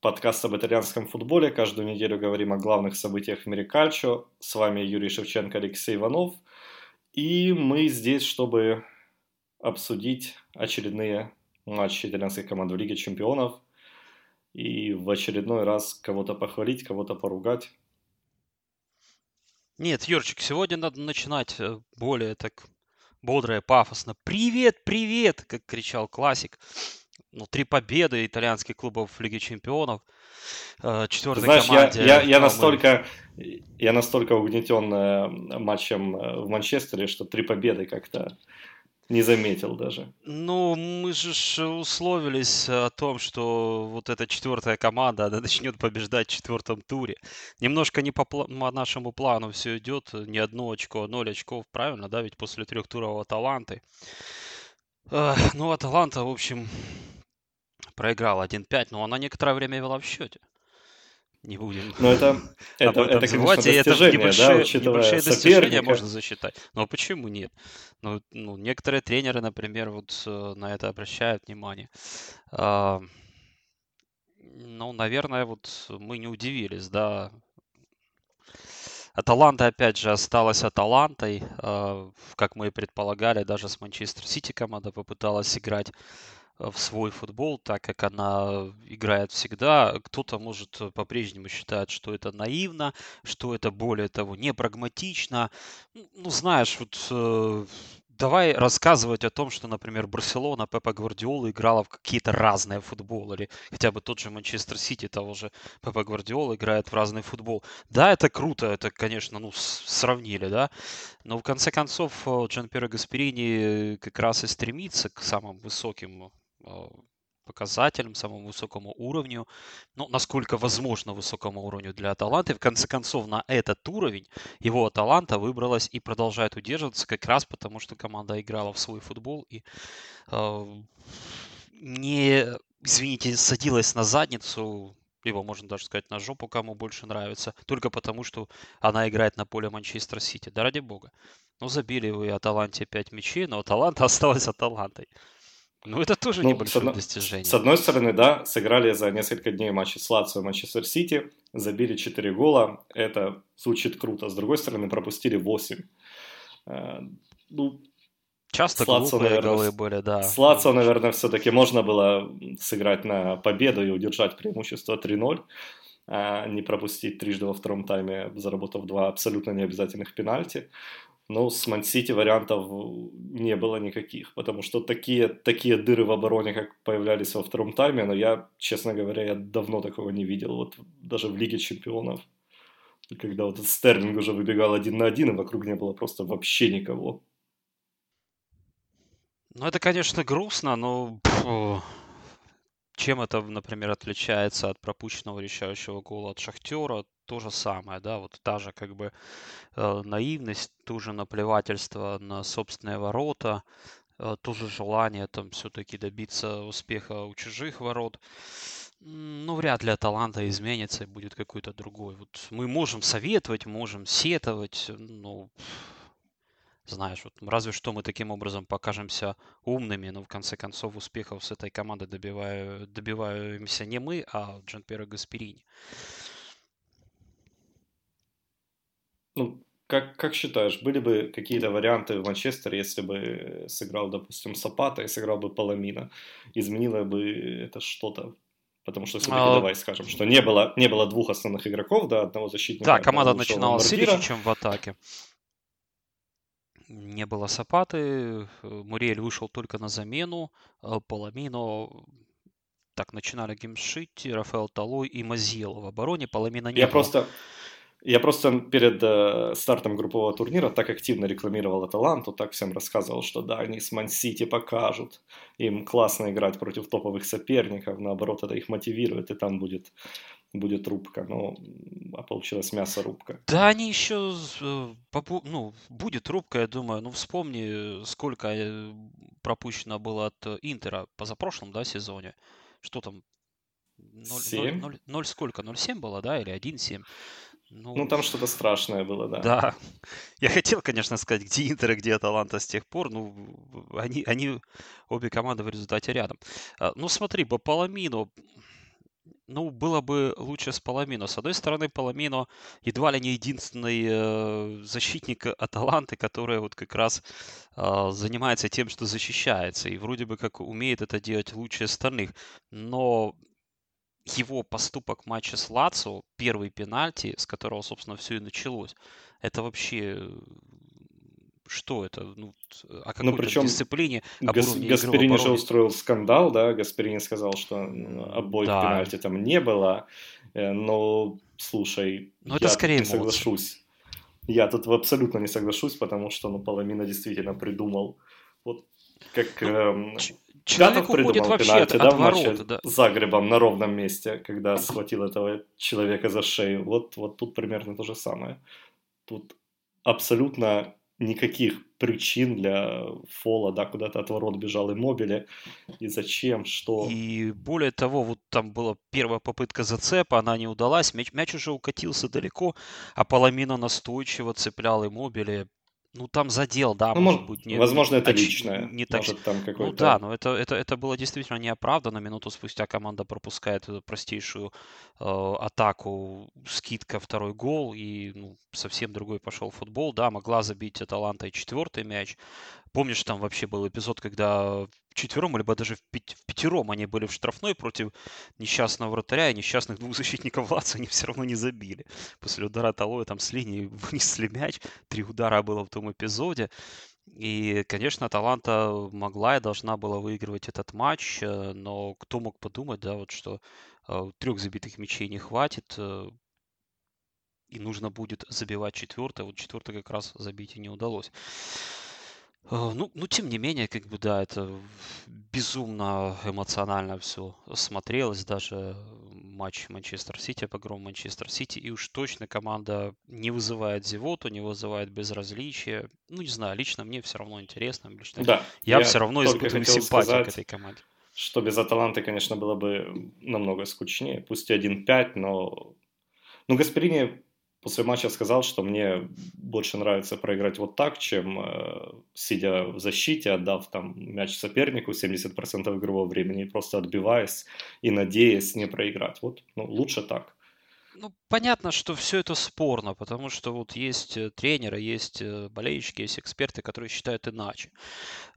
Подкаст об итальянском футболе. Каждую неделю говорим о главных событиях в мире кальчо. С вами Юрий Шевченко, Алексей Иванов. И мы здесь, чтобы обсудить очередные матчи итальянской команды в Лиге чемпионов. И в очередной раз кого-то похвалить, кого-то поругать. Нет, Юрчик, сегодня надо начинать э, более так бодро и пафосно. Привет, привет, как кричал классик ну, три победы итальянских клубов в Лиге Чемпионов. Э, Четвертой Знаешь, команде. Я, я, я, настолько, я настолько угнетен э, матчем э, в Манчестере, что три победы как-то не заметил даже. Ну, мы же условились о том, что вот эта четвертая команда, она начнет побеждать в четвертом туре. Немножко не по, по нашему плану все идет. Не одно очко, а ноль очков, правильно, да? Ведь после трех туров Аталанты. Ну, Аталанта, в общем, проиграла 1-5, но она некоторое время вела в счете. Не будем. Ну, это, это, это, конечно, достижение, небольшие, да, небольшие достижения можно засчитать. Но почему нет? Ну, ну, некоторые тренеры, например, вот э, на это обращают внимание. А, ну, наверное, вот мы не удивились, да. Аталанта, опять же, осталась Аталантой. А, как мы и предполагали, даже с Манчестер Сити команда попыталась играть в свой футбол, так как она играет всегда. Кто-то может э, по-прежнему считать, что это наивно, что это более того не прагматично. Ну, знаешь, вот э, давай рассказывать о том, что, например, Барселона Пепа Гвардиола играла в какие-то разные футболы, или хотя бы тот же Манчестер Сити того же Пепа Гвардиола играет в разный футбол. Да, это круто, это, конечно, ну, сравнили, да, но в конце концов э, Джан Пьеро Гасперини как раз и стремится к самым высоким показателям, самому высокому уровню, ну, насколько возможно высокому уровню для Аталанты. В конце концов, на этот уровень его Аталанта выбралась и продолжает удерживаться как раз потому, что команда играла в свой футбол и э, не, извините, садилась на задницу, либо можно даже сказать на жопу, кому больше нравится, только потому, что она играет на поле Манчестер Сити. Да ради бога. Ну, забили вы Аталанте 5 мячей, но Аталанта осталась Аталантой. Ну, это тоже ну, небольшое с достижение. С одной стороны, да, сыграли за несколько дней матчи с Лацио и Манчестер Сити, забили 4 гола, это звучит круто. С другой стороны, пропустили 8. Э, ну, Часто Слацо, наверное, голы были, да. С Лацио, наверное, все-таки можно было сыграть на победу и удержать преимущество 3-0 а не пропустить трижды во втором тайме, заработав два абсолютно необязательных пенальти. Но с Мансити вариантов не было никаких, потому что такие, такие дыры в обороне, как появлялись во втором тайме, но я, честно говоря, я давно такого не видел, вот даже в Лиге Чемпионов. Когда вот Стерлинг уже выбегал один на один, и вокруг не было просто вообще никого. Ну, это, конечно, грустно, но чем это, например, отличается от пропущенного решающего гола от Шахтера? то же самое, да, вот та же как бы э, наивность, ту же наплевательство на собственные ворота, э, то же желание там все-таки добиться успеха у чужих ворот. Ну, вряд ли таланта изменится и будет какой-то другой. Вот мы можем советовать, можем сетовать, ну, знаешь, вот разве что мы таким образом покажемся умными, но в конце концов успехов с этой командой добиваю, добиваемся не мы, а Джан Пьеро Гасперини. Ну, как, как считаешь, были бы какие-то варианты в Манчестере, если бы сыграл, допустим, Сапата и сыграл бы Паламина? Изменило бы это что-то? Потому что все-таки а... давай скажем, что не было, не было двух основных игроков, да, одного защитника. Да, команда начинала сильнее, чем в атаке. Не было Сапаты, Муриэль вышел только на замену, э, Паламино так начинали Гимшити, Рафаэл Талой и Мазиел в обороне, Паламина не Я было. просто я просто перед э, стартом группового турнира так активно рекламировал Аталанту, так всем рассказывал, что да, они с Ман-Сити покажут, им классно играть против топовых соперников, наоборот, это их мотивирует, и там будет будет рубка, но а получилась мясорубка. Да, они еще, э, ну, будет рубка, я думаю. Ну, вспомни, сколько э, пропущено было от э, Интера позапрошлом, да, сезоне. Что там? 0, 0, 0, 0 сколько? 0,7 было, да, или 1,7? Ну, ну, там что-то страшное было, да. Да. Я хотел, конечно, сказать, где Интер, где Аталанта с тех пор. Ну, они, они обе команды в результате рядом. А, ну, смотри, по Паламину, ну, было бы лучше с Паламино. С одной стороны, Паламино едва ли не единственный э, защитник Аталанты, который вот как раз э, занимается тем, что защищается. И вроде бы как умеет это делать лучше остальных. Но его поступок в матче с Лацо, первый пенальти, с которого, собственно, все и началось, это вообще что это? Ну, о какой ну, причем дисциплине, об Гас, уровне Гасперини же устроил скандал, да, Гасперини сказал, что обоих да. пенальти там не было, э, но, слушай, но это скорее не соглашусь. Я тут абсолютно не соглашусь, потому что, ну, Поломина действительно придумал вот как... Ну, эм, Человек уходит вообще пенальти, от, да, от ворот, да. Загребом на ровном месте, когда схватил этого человека за шею. Вот, вот тут примерно то же самое. Тут абсолютно никаких причин для фола, да, куда-то от ворот бежал и мобили. И зачем, что. И более того, вот там была первая попытка зацепа, она не удалась, мяч, мяч уже укатился далеко, а Паламина настойчиво цеплял и мобили ну, там задел, да, ну, может быть. Не, возможно, это оч... личное. Не так... Может, там какой-то... Ну да, но это, это, это было действительно неоправданно. Минуту спустя команда пропускает эту простейшую э, атаку, скидка, второй гол, и ну, совсем другой пошел футбол. Да, могла забить Аталанта и четвертый мяч. Помнишь, там вообще был эпизод, когда четвером, либо даже в, пяти, в пятером они были в штрафной против несчастного вратаря и несчастных двух защитников Лаца они все равно не забили. После удара Талоя там с линии вынесли мяч. Три удара было в том эпизоде. И, конечно, Таланта могла и должна была выигрывать этот матч, э, но кто мог подумать, да, вот что э, трех забитых мячей не хватит, э, и нужно будет забивать четвертое. Вот четвертое как раз забить и не удалось. Э, ну, ну, тем не менее, как бы, да, это безумно эмоционально все смотрелось, даже матч Манчестер Сити, погром Манчестер Сити, и уж точно команда не вызывает зевоту, не вызывает безразличия. Ну, не знаю, лично мне все равно интересно. Лично да, я, я все равно испытываю симпатию сказать, к этой команде. Что без Аталанты, конечно, было бы намного скучнее. Пусть и 1-5, но... Ну, Гасперини после матча сказал, что мне больше нравится проиграть вот так, чем э, сидя в защите, отдав там мяч сопернику 70% игрового времени, просто отбиваясь и надеясь не проиграть. Вот, ну, лучше так. Ну, понятно, что все это спорно, потому что вот есть э, тренеры, есть э, болельщики, есть эксперты, которые считают иначе.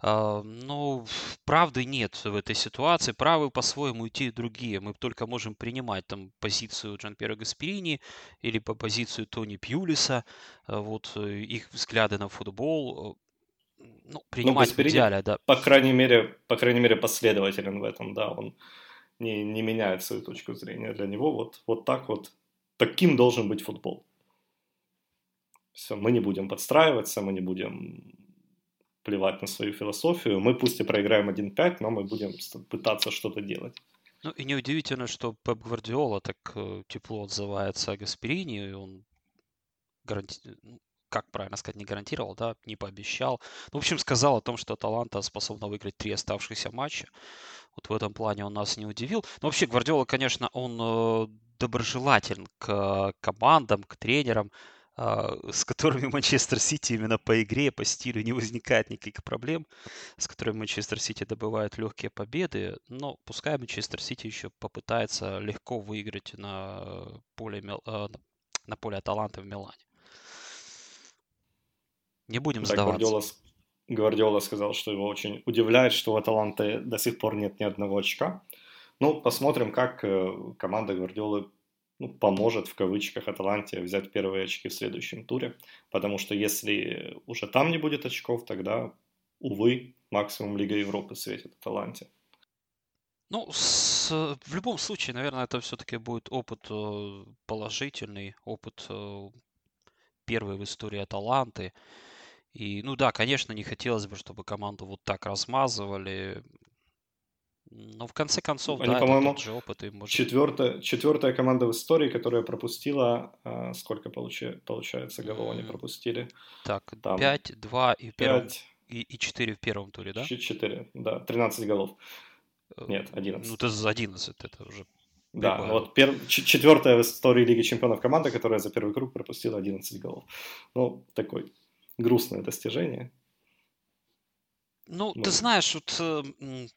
А, но правды нет в этой ситуации. Правы по-своему идти другие. Мы только можем принимать там позицию Джан Пьера Гасперини или по позицию Тони Пьюлиса, а, вот э, их взгляды на футбол. Ну, ну принимать ну, в идеале, да. По крайней мере, по крайней мере, последователен в этом, да. Он не, не меняет свою точку зрения. Для него вот, вот так вот таким должен быть футбол. Все, мы не будем подстраиваться, мы не будем плевать на свою философию. Мы пусть и проиграем 1-5, но мы будем пытаться что-то делать. Ну и неудивительно, что Пеп Гвардиола так э, тепло отзывается о Гасперини, он гаранти... Ну, как правильно сказать, не гарантировал, да, не пообещал. Ну, в общем, сказал о том, что Таланта способна выиграть три оставшихся матча. Вот в этом плане он нас не удивил. Но вообще Гвардиола, конечно, он э, доброжелателен к командам, к тренерам, а, с которыми Манчестер Сити именно по игре, по стилю не возникает никаких проблем, с которыми Манчестер Сити добывает легкие победы, но пускай Манчестер Сити еще попытается легко выиграть на поле, а, на поле Аталанта в Милане. Не будем сдаваться. Гвардиола, Гвардиола сказал, что его очень удивляет, что у Аталанты до сих пор нет ни одного очка. Ну, посмотрим, как э, команда Гвардиолы ну, поможет в кавычках Аталанте взять первые очки в следующем туре. Потому что если уже там не будет очков, тогда, увы, максимум Лига Европы светит Аталанте. Ну, с, в любом случае, наверное, это все-таки будет опыт э, положительный, опыт э, первый в истории Аталанты. И, ну да, конечно, не хотелось бы, чтобы команду вот так размазывали. Но в конце концов, Они, да, по-моему, это тот же опыт. И может... четвертая, четвертая команда в истории, которая пропустила... А, сколько получи, получается голов они пропустили? Так, Там 5, 2 и, в первом, 5, и, и 4 в первом туре, да? 4, да, 13 голов. Э, Нет, 11. Ну, это за 11, это уже Да, прибавил. вот пер... четвертая в истории Лиги Чемпионов команда, которая за первый круг пропустила 11 голов. Ну, такое грустное достижение. Ну, Ну. ты знаешь, вот э, э,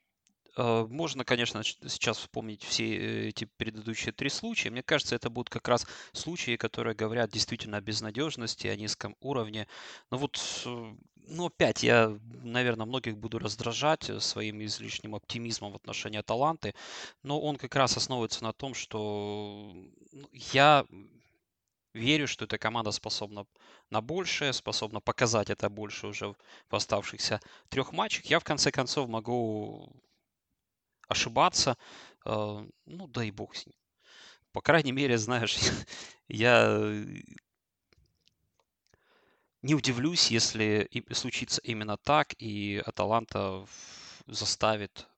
можно, конечно, сейчас вспомнить все э, эти предыдущие три случая. Мне кажется, это будут как раз случаи, которые говорят действительно о безнадежности, о низком уровне. Но вот, э, ну, опять я, наверное, многих буду раздражать э, своим излишним оптимизмом в отношении Аталанты, но он как раз основывается на том, что ну, я верю, что эта команда способна на большее, способна показать это больше уже в оставшихся трех матчах. Я в конце концов могу ошибаться, э, ну да и бог с ним. По крайней мере, знаешь, я не удивлюсь, если случится именно так, и Аталанта заставит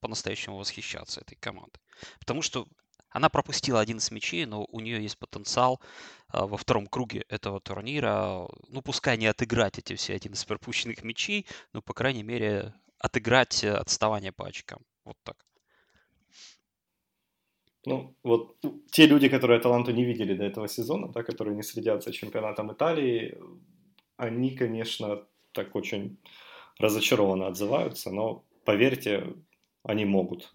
по-настоящему восхищаться этой командой. Потому что она пропустила 11 мячей, но у нее есть потенциал а, во втором круге этого турнира, ну, пускай не отыграть эти все 11 пропущенных мячей, но, по крайней мере, отыграть э, отставание по очкам. Вот так. Ну, вот те люди, которые Аталанту не видели до этого сезона, да, которые не следят за чемпионатом Италии, они, конечно, так очень разочарованно отзываются, но поверьте, они могут.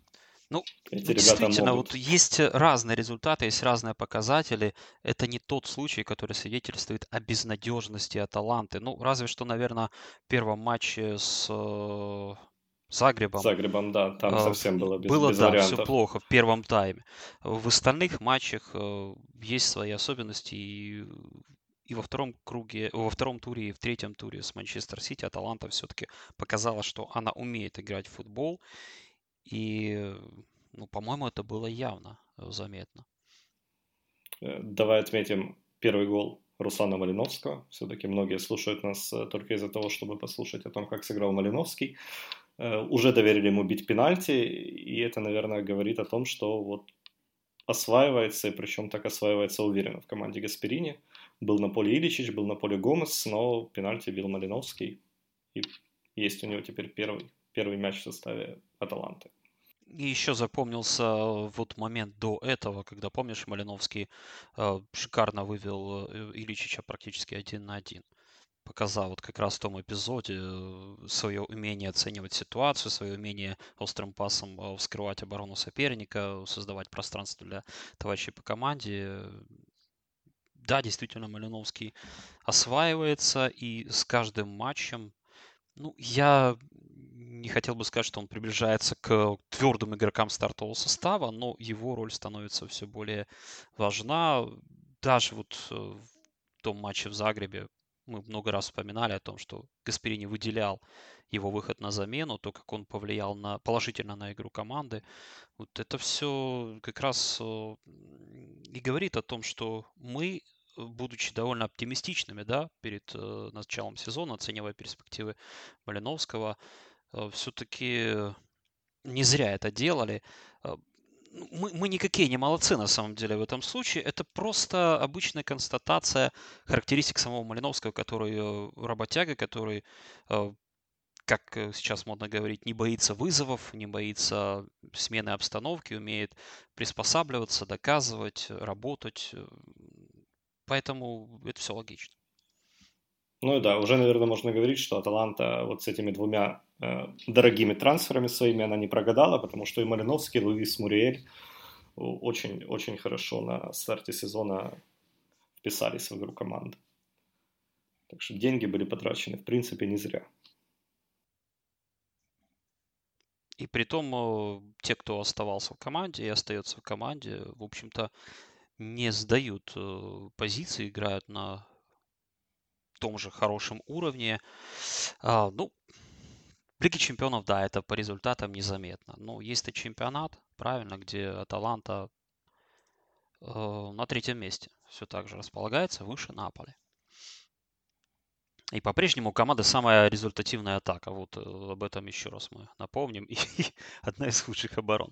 Ну, Эти Ну, действительно, могут. вот есть разные результаты, есть разные показатели. Это не тот случай, который свидетельствует о безнадежности Аталанты. Ну, разве что, наверное, в первом матче с э, Загребом Загребом, да, там а, совсем было без, было, без да, все вариантов. плохо в первом тайме. В остальных матчах э, есть свои особенности, и, и во втором круге, во втором туре, и в третьем туре с Манчестер Сити Аталанта все-таки показала, что она умеет играть в футбол, и, ну, по-моему, это было явно э, заметно. Э, Давай отметим первый гол Руслана Малиновского. Все-таки многие слушают нас только из-за того, чтобы послушать о том, как сыграл Малиновский. Э, Уже доверили ему бить пенальти, и это, наверное, говорит о том, что вот осваивается, и причем так осваивается уверенно в команде Гасперини. Был на поле Иличич, был на поле Гомес, но пенальти бил Малиновский. И есть у него теперь первый, первый мяч в составе Аталанты. И еще запомнился э, вот момент до этого, когда, помнишь, Малиновский э, шикарно вывел э, Ильичича практически один на один. Показал вот как раз в том эпизоде э, свое умение оценивать ситуацию, свое умение острым пасом э, вскрывать оборону соперника, создавать пространство для товарищей по команде. Да, действительно, Малиновский осваивается, и с каждым матчем, ну, я не хотел бы сказать, что он приближается к твердым игрокам стартового состава, но его роль становится все более важна. Даже вот э, в том матче в Загребе мы много раз вспоминали о том, что Гасперини выделял его выход на замену, то, как он повлиял на, положительно на игру команды. Вот это все как раз э, и говорит о том, что мы, э, будучи довольно оптимистичными, да, перед э, началом сезона, оценивая перспективы Малиновского, все-таки не зря это делали. Ну, Мы, мы никакие не молодцы на самом деле в этом случае. Это просто обычная констатация характеристик самого Малиновского, который э, работяга, который, э, как э, сейчас модно говорить, не боится вызовов, не боится смены обстановки, умеет приспосабливаться, доказывать, работать. Поэтому это все логично. Ну да, уже, наверное, можно говорить, что Аталанта вот с этими двумя дорогими трансферами своими она не прогадала, потому что и Малиновский, и Луис Муриэль очень-очень хорошо на старте сезона вписались в игру команды. Так что деньги были потрачены, в принципе, не зря. И при том, э, те, кто оставался в команде и остается в команде, в общем-то, не сдают э, позиции, играют на том же хорошем уровне. А, ну, в Лиге Чемпионов, да, это по результатам незаметно. Но есть и чемпионат, правильно, где Аталанта э, на третьем месте все так же располагается, выше Наполи. И по-прежнему у команды самая результативная атака. Вот э, об этом еще раз мы напомним. И одна из худших оборон.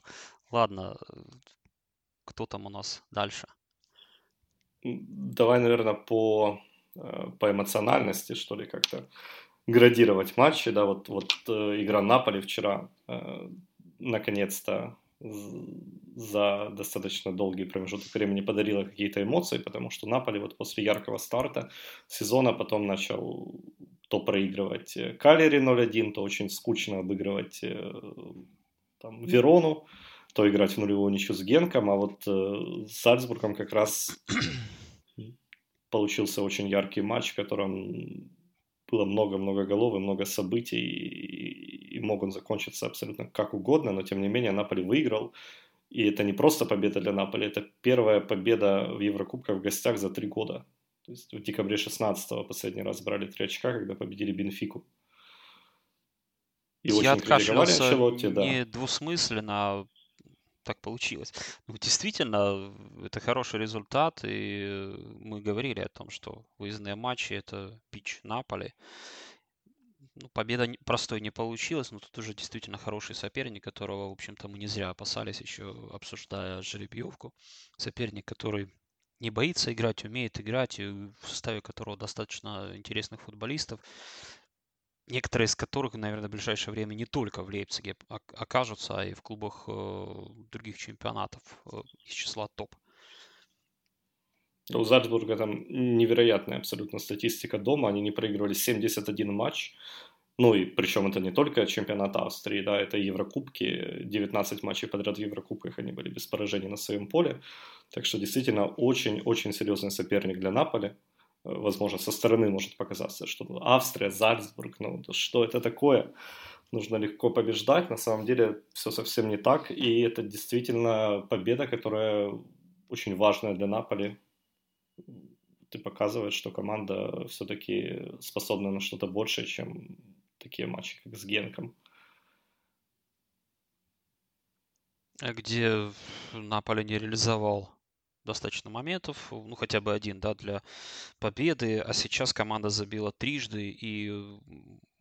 Ладно, кто там у нас дальше? Давай, наверное, по, э, по эмоциональности, что ли, как-то градировать матчи. Да, вот, вот э, игра Наполи вчера наконец-то за достаточно долгий промежуток времени подарила какие-то эмоции, потому что Наполи вот после яркого старта сезона потом начал то проигрывать э, Калери 0-1, то очень скучно обыгрывать э, там, Верону, то играть в нулевую ничью с Генком, а вот э, с Зальцбургом как раз получился очень яркий матч, в котором было много-много голов и много событий, и, и мог он закончиться абсолютно как угодно, но тем не менее Наполи выиграл. И это не просто победа для Наполи, это первая победа в Еврокубках в гостях за три года. То есть в декабре 16-го последний раз брали три очка, когда победили Бенфику. И Я откашлялся Анчелотти, да. не двусмысленно, а так получилось. Ну, действительно, это хороший результат, и мы говорили о том, что выездные матчи – это пич Наполи. Ну, победа простой не получилась, но тут уже действительно хороший соперник, которого, в общем-то, мы не зря опасались еще, обсуждая жеребьевку. Соперник, который не боится играть, умеет играть, и в составе которого достаточно интересных футболистов некоторые из которых, наверное, в ближайшее время не только в Лейпциге окажутся, а и в клубах э, других чемпионатов э, из числа топ. У Зальцбурга там невероятная абсолютно статистика дома. Они не проигрывали 71 матч. Ну и причем это не только чемпионат Австрии, да, это Еврокубки. 19 матчей подряд в Еврокубках они были без поражений на своем поле. Так что действительно очень-очень серьезный соперник для Наполи возможно, со стороны может показаться, что Австрия, Зальцбург, ну что это такое? Нужно легко побеждать. На самом деле все совсем не так. И это действительно победа, которая очень важная для Наполи. Ты показываешь, что команда все-таки способна на что-то большее, чем такие матчи, как с Генком. А где Наполе не реализовал достаточно моментов, ну хотя бы один, да, для победы. А сейчас команда забила трижды, и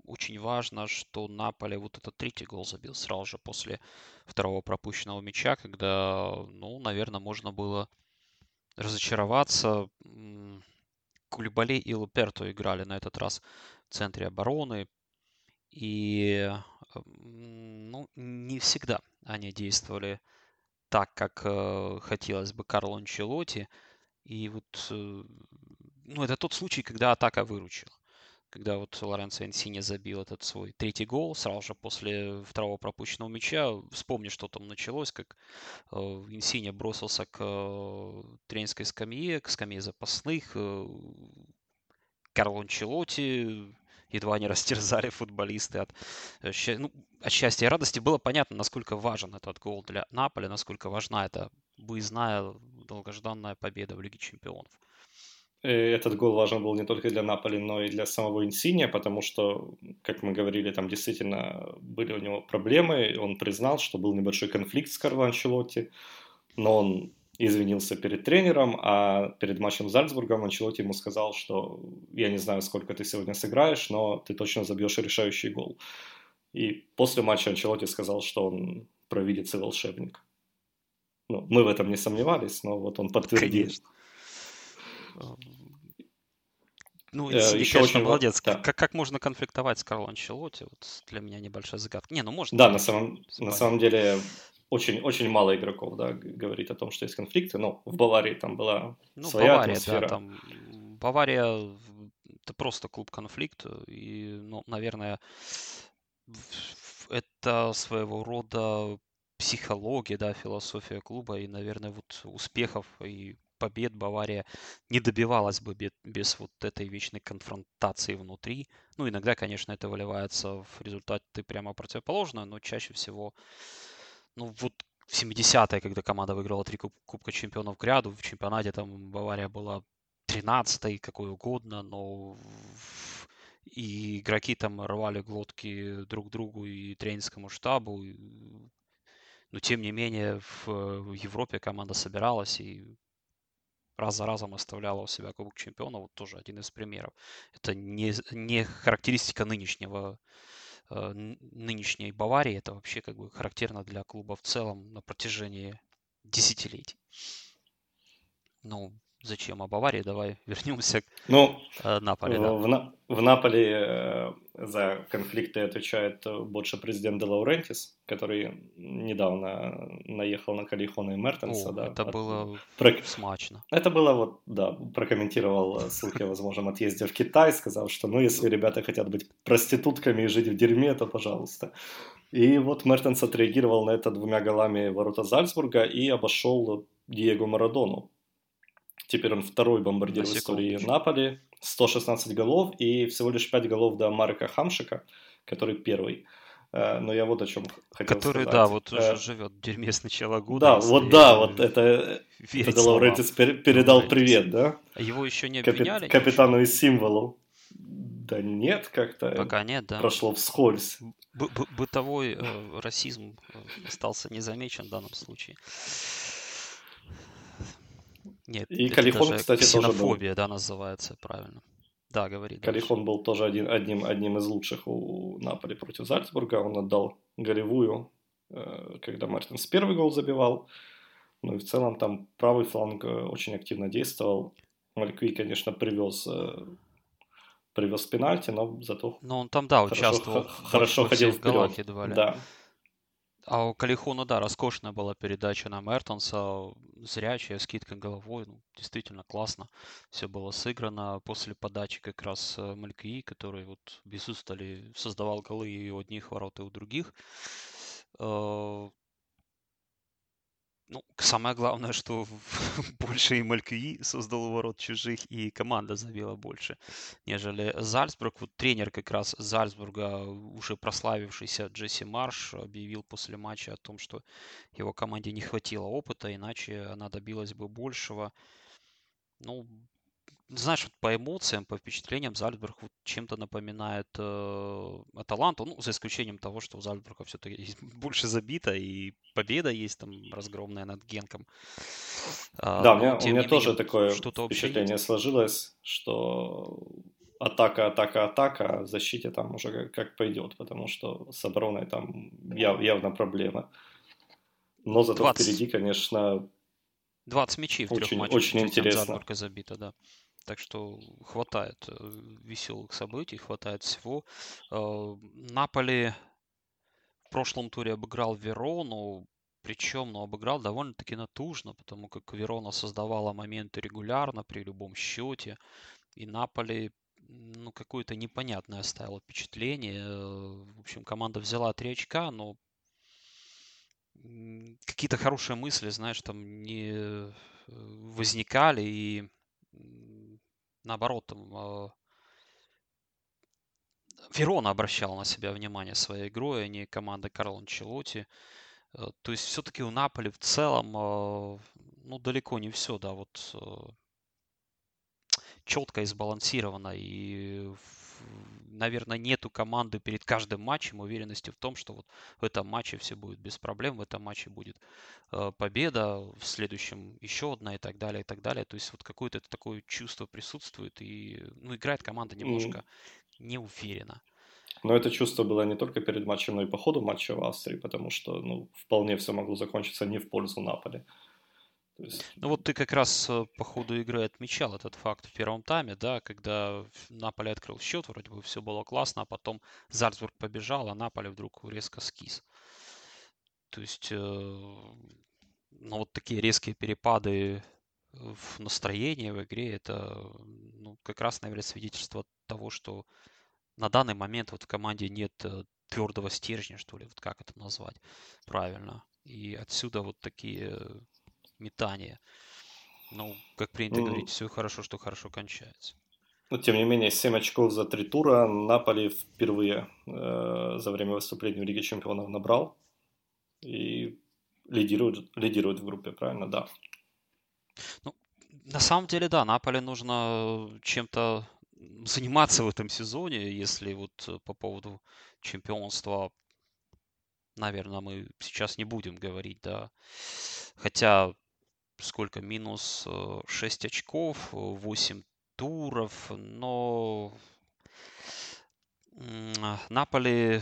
очень важно, что Наполе вот этот третий гол забил сразу же после второго пропущенного мяча, когда, ну, наверное, можно было разочароваться. Кулибали и Луперто играли на этот раз в центре обороны. И ну, не всегда они действовали так, как э, хотелось бы Карлу Анчелоти. И вот, э, ну, это тот случай, когда атака выручила. Когда вот Лоренцо Инсини забил этот свой третий гол сразу же после второго пропущенного мяча. Вспомни, что там началось, как э, бросился к э, тренерской скамье, к скамье запасных. Э, Карло Анчелоти едва не растерзали футболисты от, э, ну, от счастья и радости. Было понятно, насколько важен этот гол для Наполя, насколько важна эта выездная долгожданная победа в Лиге Чемпионов. Этот гол важен был не только для Наполи, но и для самого Инсиния, потому что, как мы говорили, там действительно были у него проблемы. Он признал, что был небольшой конфликт с Карло Анчелотти, но он извинился перед тренером, а перед матчем с Зальцбургом Анчелотти ему сказал, что я не знаю, сколько ты сегодня сыграешь, но ты точно забьешь решающий гол. И после матча Анчелотти сказал, что он провидец и волшебник. Ну, мы в этом не сомневались, но вот он подтвердил. Конечно. Ну, э, еще конечно, очень молодец. Да. Как, как можно конфликтовать с Карло Анчелотти? Вот для меня небольшая загадка. Не, ну можно. Да, на самом, на самом деле очень, очень мало игроков, да, говорит о том, что есть конфликты. Но в Баварии там была ну, своя Бавария, атмосфера. Да, там Бавария это просто клуб конфликт. И, ну, наверное, это своего рода психология, да, философия клуба. И, наверное, вот успехов и побед Бавария не добивалась бы без, без вот этой вечной конфронтации внутри. Ну, иногда, конечно, это выливается в результаты прямо противоположное, но чаще всего ну вот в 70-е, когда команда выиграла три куб- Кубка Чемпионов к ряду, в чемпионате там Бавария была 13-й, какой угодно, но и игроки там рвали глотки друг другу и тренерскому штабу. Но тем не менее в, Европе команда собиралась и раз за разом оставляла у себя Кубок Чемпионов, вот тоже один из примеров. Это не, не характеристика нынешнего нынешней Баварии, это вообще как бы характерно для клуба в целом на протяжении десятилетий. Ну, зачем о Баварии? Давай вернемся к ну, э, Наполе. Да. В, в Наполе э, за конфликты отвечает больше президент Де Лаурентис, который недавно наехал на Калихона и Мертенса. О, да, это от... было Про... смачно. Это было вот, да, прокомментировал ссылки о возможном отъезде в Китай, сказал, что ну если ребята хотят быть проститутками и жить в дерьме, то пожалуйста. И вот Мертенс отреагировал на это двумя голами ворота Зальцбурга и обошел Диего Марадону, Теперь он второй бомбардир в истории Наполи. 116 голов и всего лишь 5 голов до Марка Хамшика, который первый. Э, но я вот о чем хотел который, сказать. да, вот уже э, живет в дерьме с начала года. Да, вот да, вот это, это Лаурентис передал привет, да? А его еще не обвиняли? Капи- капитану из символов. Да нет, как-то. Пока нет, да. Прошло вскользь. Б- бытовой э, расизм э, остался незамечен в данном случае. Нет, и Калихон, даже кстати, ксенофобия, тоже был. да, называется правильно. Да, говори. Калихон был тоже один, одним, одним из лучших у Наполи против Зальцбурга. Он отдал голевую, э, когда Мартинс первый гол забивал. Ну и в целом там правый фланг э, очень активно действовал. Малькви, конечно, привез э, привез пенальти, но зато но он там, да, участвовал. Хорошо, хорошо ходил вперед. Едва ли. Да. А у Калихуна, да, роскошная была передача на Мертонса, зрячая, скидка головой, ну, действительно классно. Все было сыграно после подачи как раз э, Малькии, который вот без создавал голы и у одних ворот, и у других. Ну, самое главное, что больше и Малькюи создал ворот чужих, и команда забила больше, нежели Зальцбург. Вот тренер как раз Зальцбурга, уже прославившийся Джесси Марш, объявил после матча о том, что его команде не хватило опыта, иначе она добилась бы большего. Ну, знаешь, вот по эмоциям, по впечатлениям Зальцбург вот чем-то напоминает э, Аталанту, ну, за исключением того, что у Зальцбурга все-таки больше забито, и победа есть там разгромная над Генком. А, да, у меня, у меня тоже менее, такое впечатление сложилось, что атака, атака, атака, а в защите там уже как, как пойдет, потому что с обороной там яв, явно проблема. Но зато 20. впереди, конечно, 20 мячей в очень, трех матчах. Очень интересно. Зальцбурга забито, да. Так что хватает э, веселых событий, хватает всего. Э, Наполи в прошлом туре обыграл Верону, причем, ну, обыграл довольно-таки натужно, потому как Верона создавала моменты регулярно при любом счете. И Наполи, ну, какое-то непонятное оставило впечатление. В общем, команда взяла 3 очка, но какие-то хорошие мысли, знаешь, там не э, возникали. И наоборот, там, э, Верона обращала на себя внимание своей игрой, а не команда Карло Анчелотти. Э, то есть все-таки у Наполи в целом, э, ну, далеко не все, да, вот четко и сбалансировано. И, наверное, нету команды перед каждым матчем уверенности в том, что вот в этом матче все будет без проблем, в этом матче будет э, победа, в следующем еще одна и так далее, и так далее. То есть вот какое-то такое чувство присутствует, и, ну, играет команда немножко mm. неуверенно. Но это чувство было не только перед матчем, но и по ходу матча в Австрии, потому что, ну, вполне все могло закончиться не в пользу Наполи. Есть... Ну вот ты как раз э, по ходу игры отмечал этот факт в первом тайме, да, когда Наполе открыл счет, вроде бы все было классно, а потом Зальцбург побежал, а Наполе вдруг резко скис. То есть, э, ну вот такие резкие перепады в настроении в игре, это ну, как раз, наверное, свидетельство того, что на данный момент вот в команде нет э, твердого стержня, что ли, вот как это назвать правильно. И отсюда вот такие метания. Ну, как принято mm. говорить, все хорошо, что хорошо кончается. Но, тем не менее, 7 очков за три тура Наполи впервые э, за время выступления в Лиге Чемпионов набрал. И лидирует, лидирует в группе, правильно? Да. Ну, на самом деле, да, Наполе нужно чем-то заниматься в этом сезоне, если вот по поводу чемпионства, наверное, мы сейчас не будем говорить, да. Хотя сколько, минус 6 очков, 8 туров, но Наполи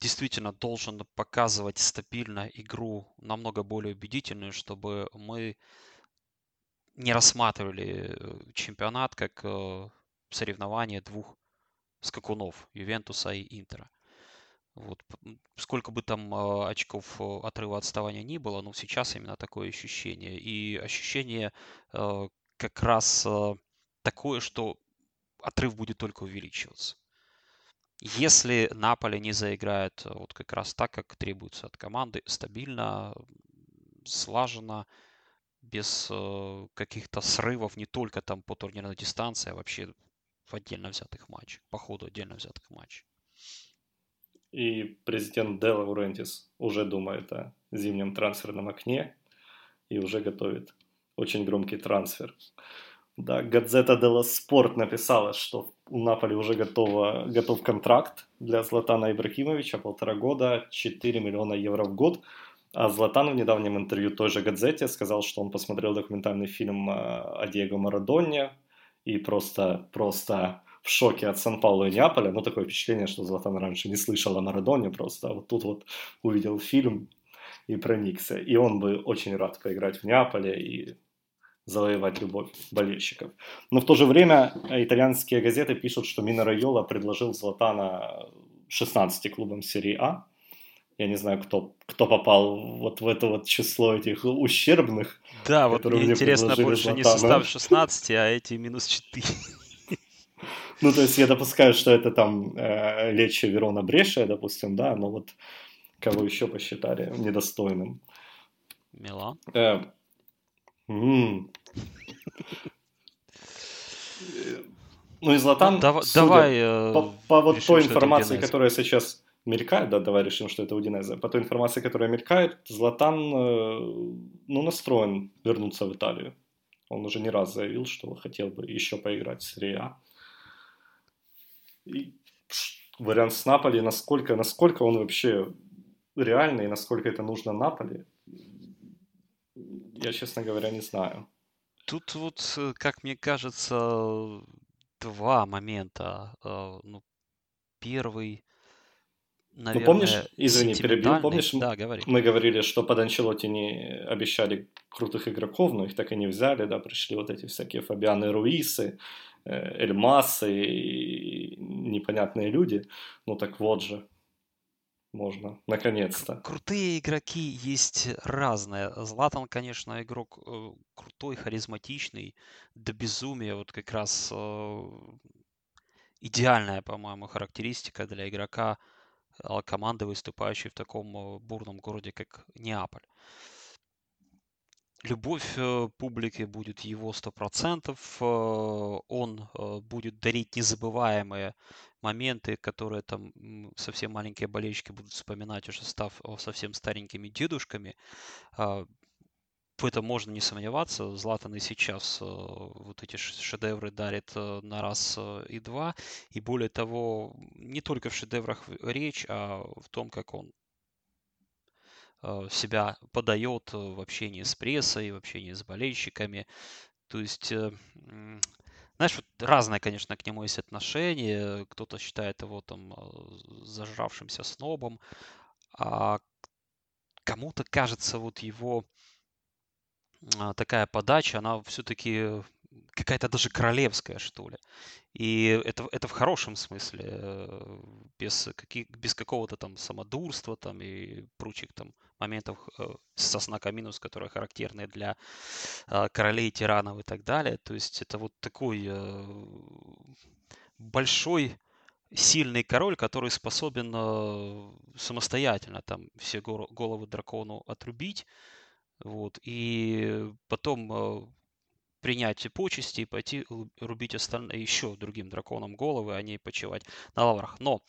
действительно должен показывать стабильно игру намного более убедительную, чтобы мы не рассматривали э, чемпионат как э, соревнование двух скакунов Ювентуса и Интера. Вот. Сколько бы там э, очков отрыва отставания ни было, но сейчас именно такое ощущение. И ощущение как раз такое, что отрыв будет только увеличиваться. Если Наполе не заиграет э, вот как раз так, как требуется от команды, стабильно, слаженно, без э, каких-то срывов не только там по турнирной дистанции, а вообще в отдельно взятых матчах, по ходу отдельно взятых матчей. И президент Делла Урентис уже думает о зимнем трансферном окне и уже готовит очень громкий трансфер. Да, Газета Делла Спорт написала, что у Наполи уже готово, готов контракт для Златана Ибрахимовича, полтора года, 4 миллиона евро в год. А Златан в недавнем интервью той же Газете сказал, что он посмотрел документальный фильм э, о Диего Марадоне и просто, просто в шоке от Сан-Паулу и Неаполя. Ну, такое впечатление, что Златан раньше не слышал о Марадоне, просто а вот тут вот увидел фильм и проникся. И он бы очень рад поиграть в Неаполе и завоевать любовь болельщиков. Но в то же время итальянские газеты пишут, что Мина Райола предложил Златана 16 клубам серии А. Я не знаю, кто, кто попал вот в это вот число этих ущербных. Да, вот мне интересно больше Златана. не состав 16, а эти минус 4. Ну, то есть я допускаю, что это там э, Лечи, Верона, Бреша, допустим, да, но вот кого еще посчитали недостойным? Милан. Э, ну и Златан, ну, дав- давай, э, по, по вот решим, той информации, которая сейчас мелькает, да, давай решим, что это Удинезе. По той информации, которая мелькает, Златан, э, ну, настроен вернуться в Италию. Он уже не раз заявил, что хотел бы еще поиграть в Серия А. И вариант с Наполи, насколько, насколько он вообще реальный, и насколько это нужно Наполи, я, честно говоря, не знаю. Тут вот, э, как мне кажется, два момента. Э, ну, первый, наверное, ну, помнишь, извини, перебил, помнишь, да, говори. мы говорили, что под Анчелоти не обещали крутых игроков, но их так и не взяли, да, пришли вот эти всякие Фабианы Руисы, Эльмасы и непонятные люди. Ну так вот же, можно, наконец-то. Крутые игроки есть разные. Златан, конечно, игрок э, крутой, харизматичный, до безумия. Вот как раз э, идеальная, по-моему, характеристика для игрока э, команды, выступающей в таком э, бурном городе, как Неаполь. Любовь э, публики будет его 100%. Э, он э, будет дарить незабываемые моменты, которые там совсем маленькие болельщики будут вспоминать, уже став совсем старенькими дедушками. А, в этом можно не сомневаться. Златан и сейчас вот эти шедевры дарит на раз и два. И более того, не только в шедеврах речь, а в том, как он себя подает в общении с прессой, в общении с болельщиками. То есть, э, знаешь, вот разное, конечно, к нему есть отношение. Кто-то считает его там э, зажравшимся снобом, а кому-то кажется вот его а, такая подача, она все-таки какая-то даже королевская, что ли. И это, это в хорошем смысле, э, без, каких, без какого-то там самодурства там и прочих там моментов э, со знаком минус, которые характерны для э, королей, тиранов и так далее. То есть это вот такой большой сильный король, который способен самостоятельно там все головы дракону отрубить, вот, и потом принять почести и пойти рубить остальные еще другим драконам головы, а не почивать на лаврах. Но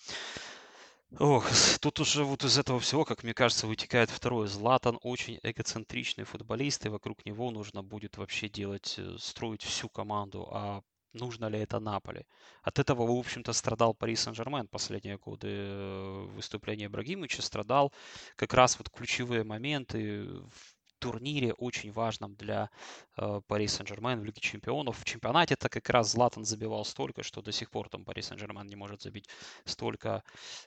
Ох, тут уже вот из этого всего, как мне кажется, вытекает второе. Златан очень эгоцентричный футболист, и вокруг него нужно будет вообще делать, э, строить всю команду. А нужно ли это Наполе? От этого, в общем-то, страдал Пари Сен-Жермен последние годы. Э, Выступление Брагимовича страдал как раз вот ключевые моменты турнире очень важном для э, Пари Сен-Жермен в Лиге Чемпионов. В чемпионате это как раз Златан забивал столько, что до сих пор там Пари Сен-Жермен не может забить столько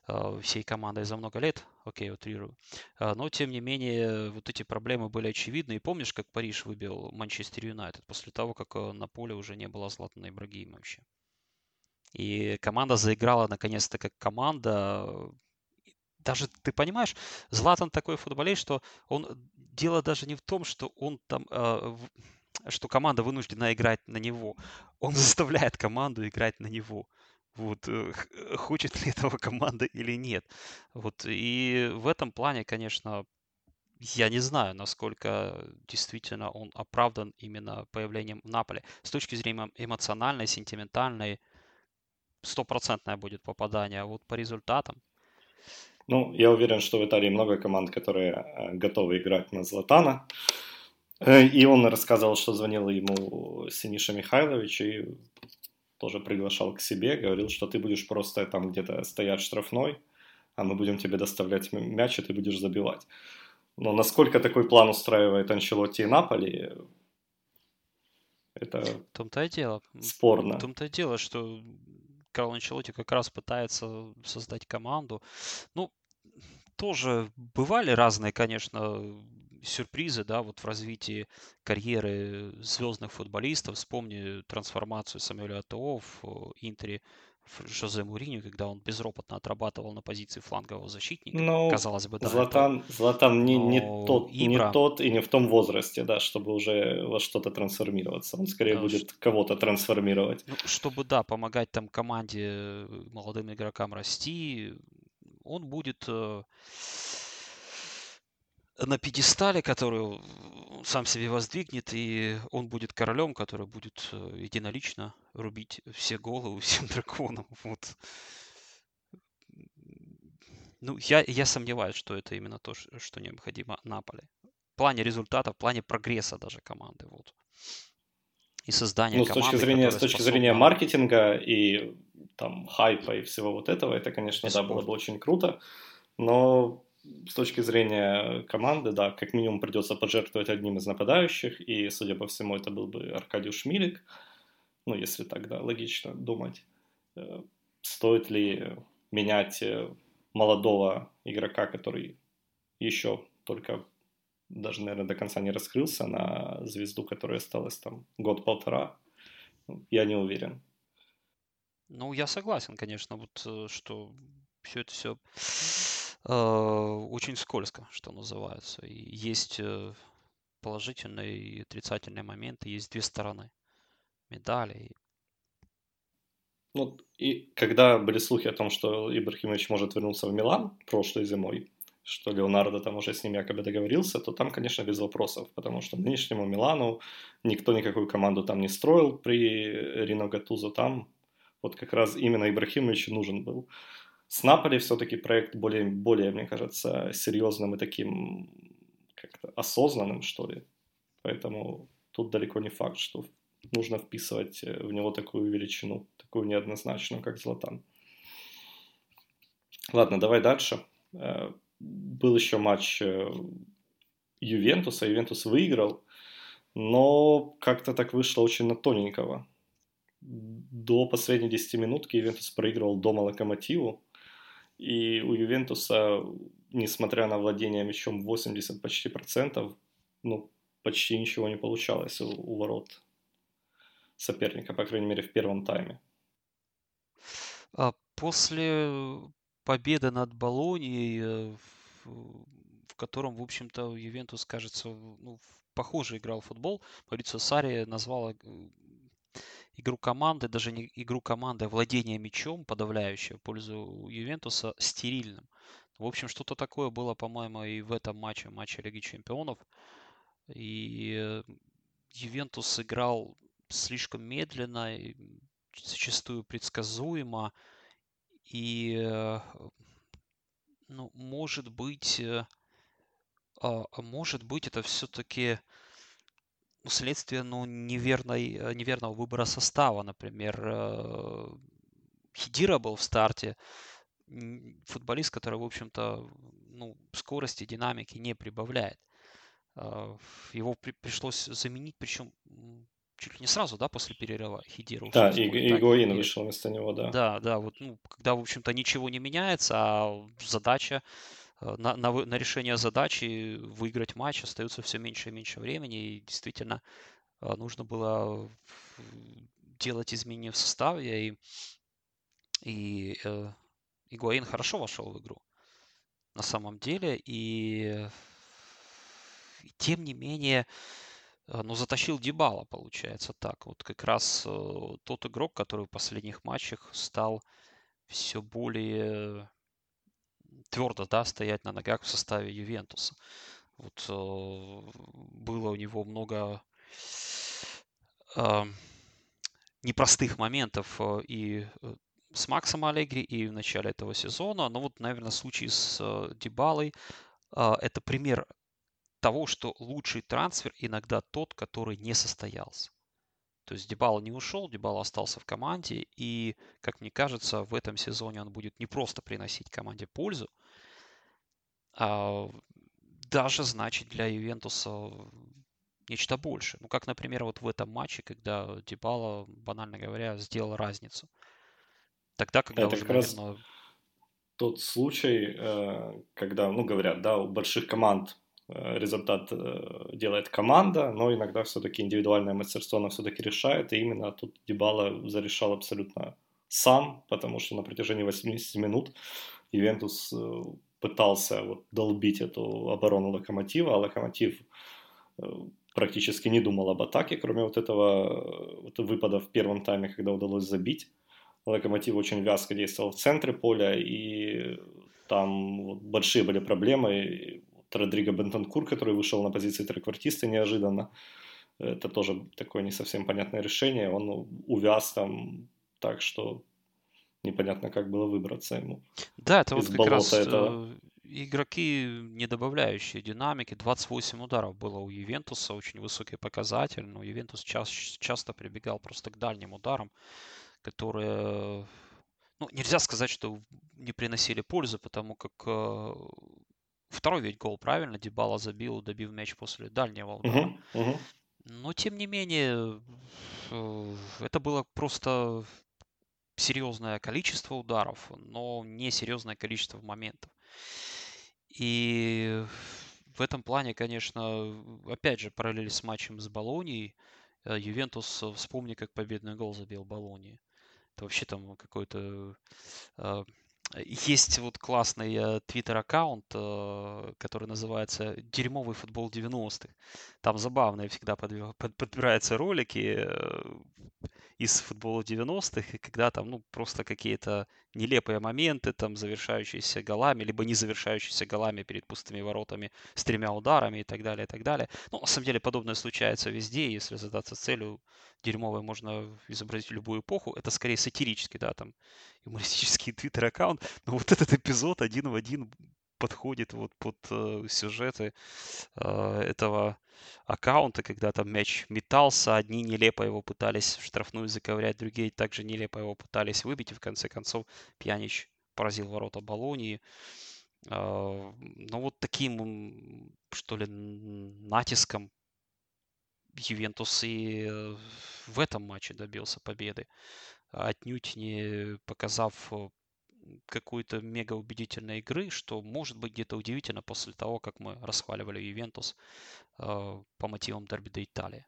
э, всей командой за много лет. Окей, утрирую. Э, но, тем не менее, вот эти проблемы были очевидны. И помнишь, как Париж выбил Манчестер Юнайтед после того, как э, на поле уже не было Златана Ибрагимовича? И команда заиграла наконец-то как команда, даже ты понимаешь, Златан такой футболист, что он дело даже не в том, что он там, э, что команда вынуждена играть на него. Он заставляет команду играть на него. Вот, э, хочет ли этого команда или нет. Вот, и в этом плане, конечно, я не знаю, насколько действительно он оправдан именно появлением в Наполе. С точки зрения эмоциональной, сентиментальной, стопроцентное будет попадание. А вот по результатам, ну, я уверен, что в Италии много команд, которые э, готовы играть на Златана. Э, и он рассказывал, что звонил ему Синиша Михайлович и тоже приглашал к себе, говорил, что ты будешь просто там где-то стоять штрафной, а мы будем тебе доставлять мяч, и ты будешь забивать. Но насколько такой план устраивает Анчелотти и Наполи, это в том-то и дело. спорно. В том-то и дело, что Карло Анчелотти как раз пытается создать команду. Ну, тоже бывали разные, конечно, сюрпризы, да, вот в развитии карьеры звездных футболистов. Вспомни трансформацию Самуэля Атоо в Интере Жозе Муриню, когда он безропотно отрабатывал на позиции флангового защитника. Ну, Казалось бы, да. Златан, это... Златан не, не, тот, Ибра... не тот и не в том возрасте, да, чтобы уже во что-то трансформироваться. Он скорее да, будет что... кого-то трансформировать. Ну, чтобы, да, помогать там команде, э, молодым игрокам расти, он будет э, на пьедестале, который сам себе воздвигнет, и он будет королем, который будет э, единолично рубить все головы всем драконам. Вот. Ну, я, я сомневаюсь, что это именно то, что необходимо Наполе. В плане результата, в плане прогресса даже команды. Вот. И создания ну, команды. С точки зрения, с точки способна... зрения маркетинга и там хайпа и всего вот этого, это, конечно, да, было бы очень круто. Но с точки зрения команды, да, как минимум придется пожертвовать одним из нападающих, и, судя по всему, это был бы Аркадиуш Милик, ну, если тогда логично думать, э, стоит ли менять э, молодого игрока, который еще только даже, наверное, до конца не раскрылся, на звезду, которая осталась там год-полтора, я не уверен. Ну, я согласен, конечно, вот, э, что все это все очень скользко, что называется. И есть э, положительные и отрицательные моменты, есть две стороны медали. Ну, и когда были слухи о том, что Ибрахимович может вернуться в Милан прошлой зимой, что Леонардо там уже с ним якобы договорился, то там, конечно, без вопросов, потому что нынешнему Милану никто никакую команду там не строил при Рино Гатузо, там вот как раз именно Ибрахимович нужен был. С Наполи все-таки проект более, более, мне кажется, серьезным и таким как-то осознанным, что ли. Поэтому тут далеко не факт, что нужно вписывать э, в него такую величину, такую неоднозначную, как Златан. Ладно, давай дальше. Э, был еще матч э, Ювентуса. Ювентус выиграл, но как-то так вышло очень на тоненького. До последней 10 минутки Ювентус проигрывал дома Локомотиву. И у Ювентуса, несмотря на владение мячом 80 почти процентов, ну, почти ничего не получалось у, у ворот соперника, по крайней мере, в первом тайме. А после победы над Болонией, э, в котором, в общем-то, Ювентус, кажется, ну, похоже играл в футбол, Марицио Сари назвал э, игру команды, даже не игру команды, а владение мячом подавляющее в пользу Ювентуса стерильным. В общем, что-то такое было, по-моему, и в этом матче, матче Лиги Чемпионов. И э, Ювентус играл слишком медленно, зачастую предсказуемо. И, э, ну, может быть, э, а, а может быть, это все-таки следствие ну, неверной, э, неверного выбора состава. Например, Хидира был в старте, футболист, который, в общем-то, ну, скорости, динамики не прибавляет. А, его при, пришлось заменить, причем чуть ли не сразу, да, после перерыва Хидира Да, и, и Игуаин и... вышел вместо него, да. Да, да, вот, ну, когда, в общем-то, ничего не меняется, а задача, э, на, на, на решение задачи выиграть матч остается все меньше и меньше времени, и действительно э, нужно было делать изменения в составе, и, и э, Игуаин хорошо вошел в игру на самом деле, и, и тем не менее, Э, ну, затащил Дебала, получается так. Вот как раз э, тот игрок, который в последних матчах стал все более твердо, да, стоять на ногах в составе Ювентуса. Вот э, было у него много непростых моментов э, и э, с Максом Аллегри, и в начале этого сезона. Но вот, наверное, случай с Дебалой это пример того, что лучший трансфер иногда тот, который не состоялся. То есть Дебала не ушел, Дебала остался в команде, и, как мне кажется, в этом сезоне он будет не просто приносить команде пользу, а даже значит для Ювентуса нечто большее. Ну, как, например, вот в этом матче, когда Дебала, банально говоря, сделал разницу. Тогда, когда Это уже, как наверное... раз тот случай, э, когда, ну, говорят, да, у больших команд результат э, делает команда, но иногда все-таки индивидуальное мастерство оно все-таки решает, и именно тут Дебала зарешал абсолютно сам, потому что на протяжении 80 минут Ювентус э, пытался вот долбить эту оборону Локомотива, а Локомотив практически не думал об атаке, кроме вот этого вот выпада в первом тайме, когда удалось забить. Локомотив очень вязко действовал в центре поля, и там вот большие были проблемы. Родриго Бентонкур, который вышел на позиции треквартиста неожиданно. Это тоже такое не совсем понятное решение. Он увяз там так, что непонятно, как было выбраться ему. Да, это вот как раз этого. Э, игроки, не добавляющие динамики. 28 ударов было у Ювентуса, очень высокий показатель. Но Ювентус ча- часто прибегал просто к дальним ударам, которые ну, нельзя сказать, что не приносили пользы, потому как э, Второй ведь гол, правильно? Дебала забил, добив мяч после дальнего удара. Uh-huh, uh-huh. Но, тем не менее, э, это было просто серьезное количество ударов, но не серьезное количество моментов. И в этом плане, конечно, опять же, параллель с матчем с Болонией, э, Ювентус, э, вспомни, как победный гол забил Болонии. Это вообще там какой-то есть вот классный э, твиттер-аккаунт, э, который называется «Дерьмовый футбол 90-х». Там забавные всегда подбираются ролики э, из футбола 90-х, когда там, ну, просто какие-то нелепые моменты, там, завершающиеся голами, либо не завершающиеся голами перед пустыми воротами с тремя ударами и так далее, и так далее. Ну, на самом деле, подобное случается везде, если задаться целью дерьмовой можно изобразить любую эпоху. Это скорее сатирический, да, там, юмористический твиттер-аккаунт. Но вот этот эпизод один в один подходит вот под э, сюжеты э, этого аккаунта, когда там мяч метался, одни нелепо его пытались в штрафную заковырять, другие также нелепо его пытались выбить, и в конце концов Пьянич поразил ворота Болонии. Э, ну вот таким, что ли, натиском Ювентус и э, в этом матче добился победы, отнюдь не показав э, какой-то мега убедительной игры, что может быть где-то удивительно после того, как мы расхваливали Ювентус э, по мотивам дерби до Италии.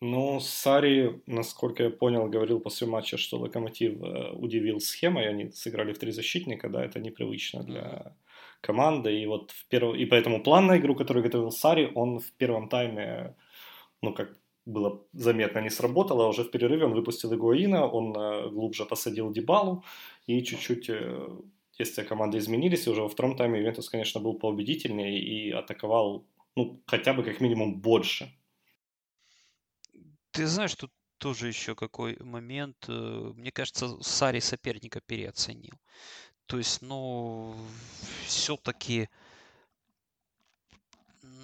Ну, Сари, насколько я понял, говорил после матча, что Локомотив э, удивил схемой, они сыграли в три защитника, да, это непривычно для команды, и вот в перв... и поэтому план на игру, который готовил Сари, он в первом тайме ну, как было заметно, не сработало. Уже в перерыве он выпустил Игуаина, он э, глубже посадил Дебалу, и чуть-чуть э, действия команды изменились, и уже во втором тайме Ювентус, конечно, был поубедительнее и атаковал, ну, хотя бы как минимум больше. Ты знаешь, тут тоже еще какой момент. Э, мне кажется, Сари соперника переоценил. То есть, ну, все-таки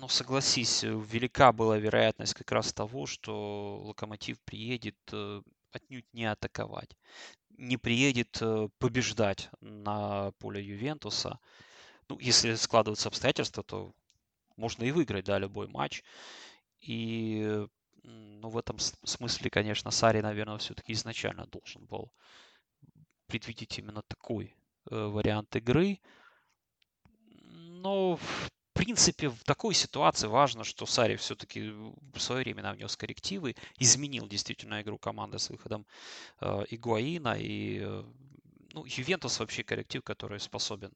ну, согласись, э, велика была вероятность как раз того, что Локомотив приедет э, отнюдь не атаковать, не приедет э, побеждать на поле Ювентуса. Ну, если складываются обстоятельства, то можно и выиграть, да, любой матч. И ну, в этом смысле, конечно, Сари, наверное, все-таки изначально должен был предвидеть именно такой э, вариант игры. Но, в принципе, в такой ситуации важно, что Сари все-таки в свое время внес коррективы, изменил действительно игру команды с выходом э, Игуаина. И э, ну, Ювентус вообще коллектив, который способен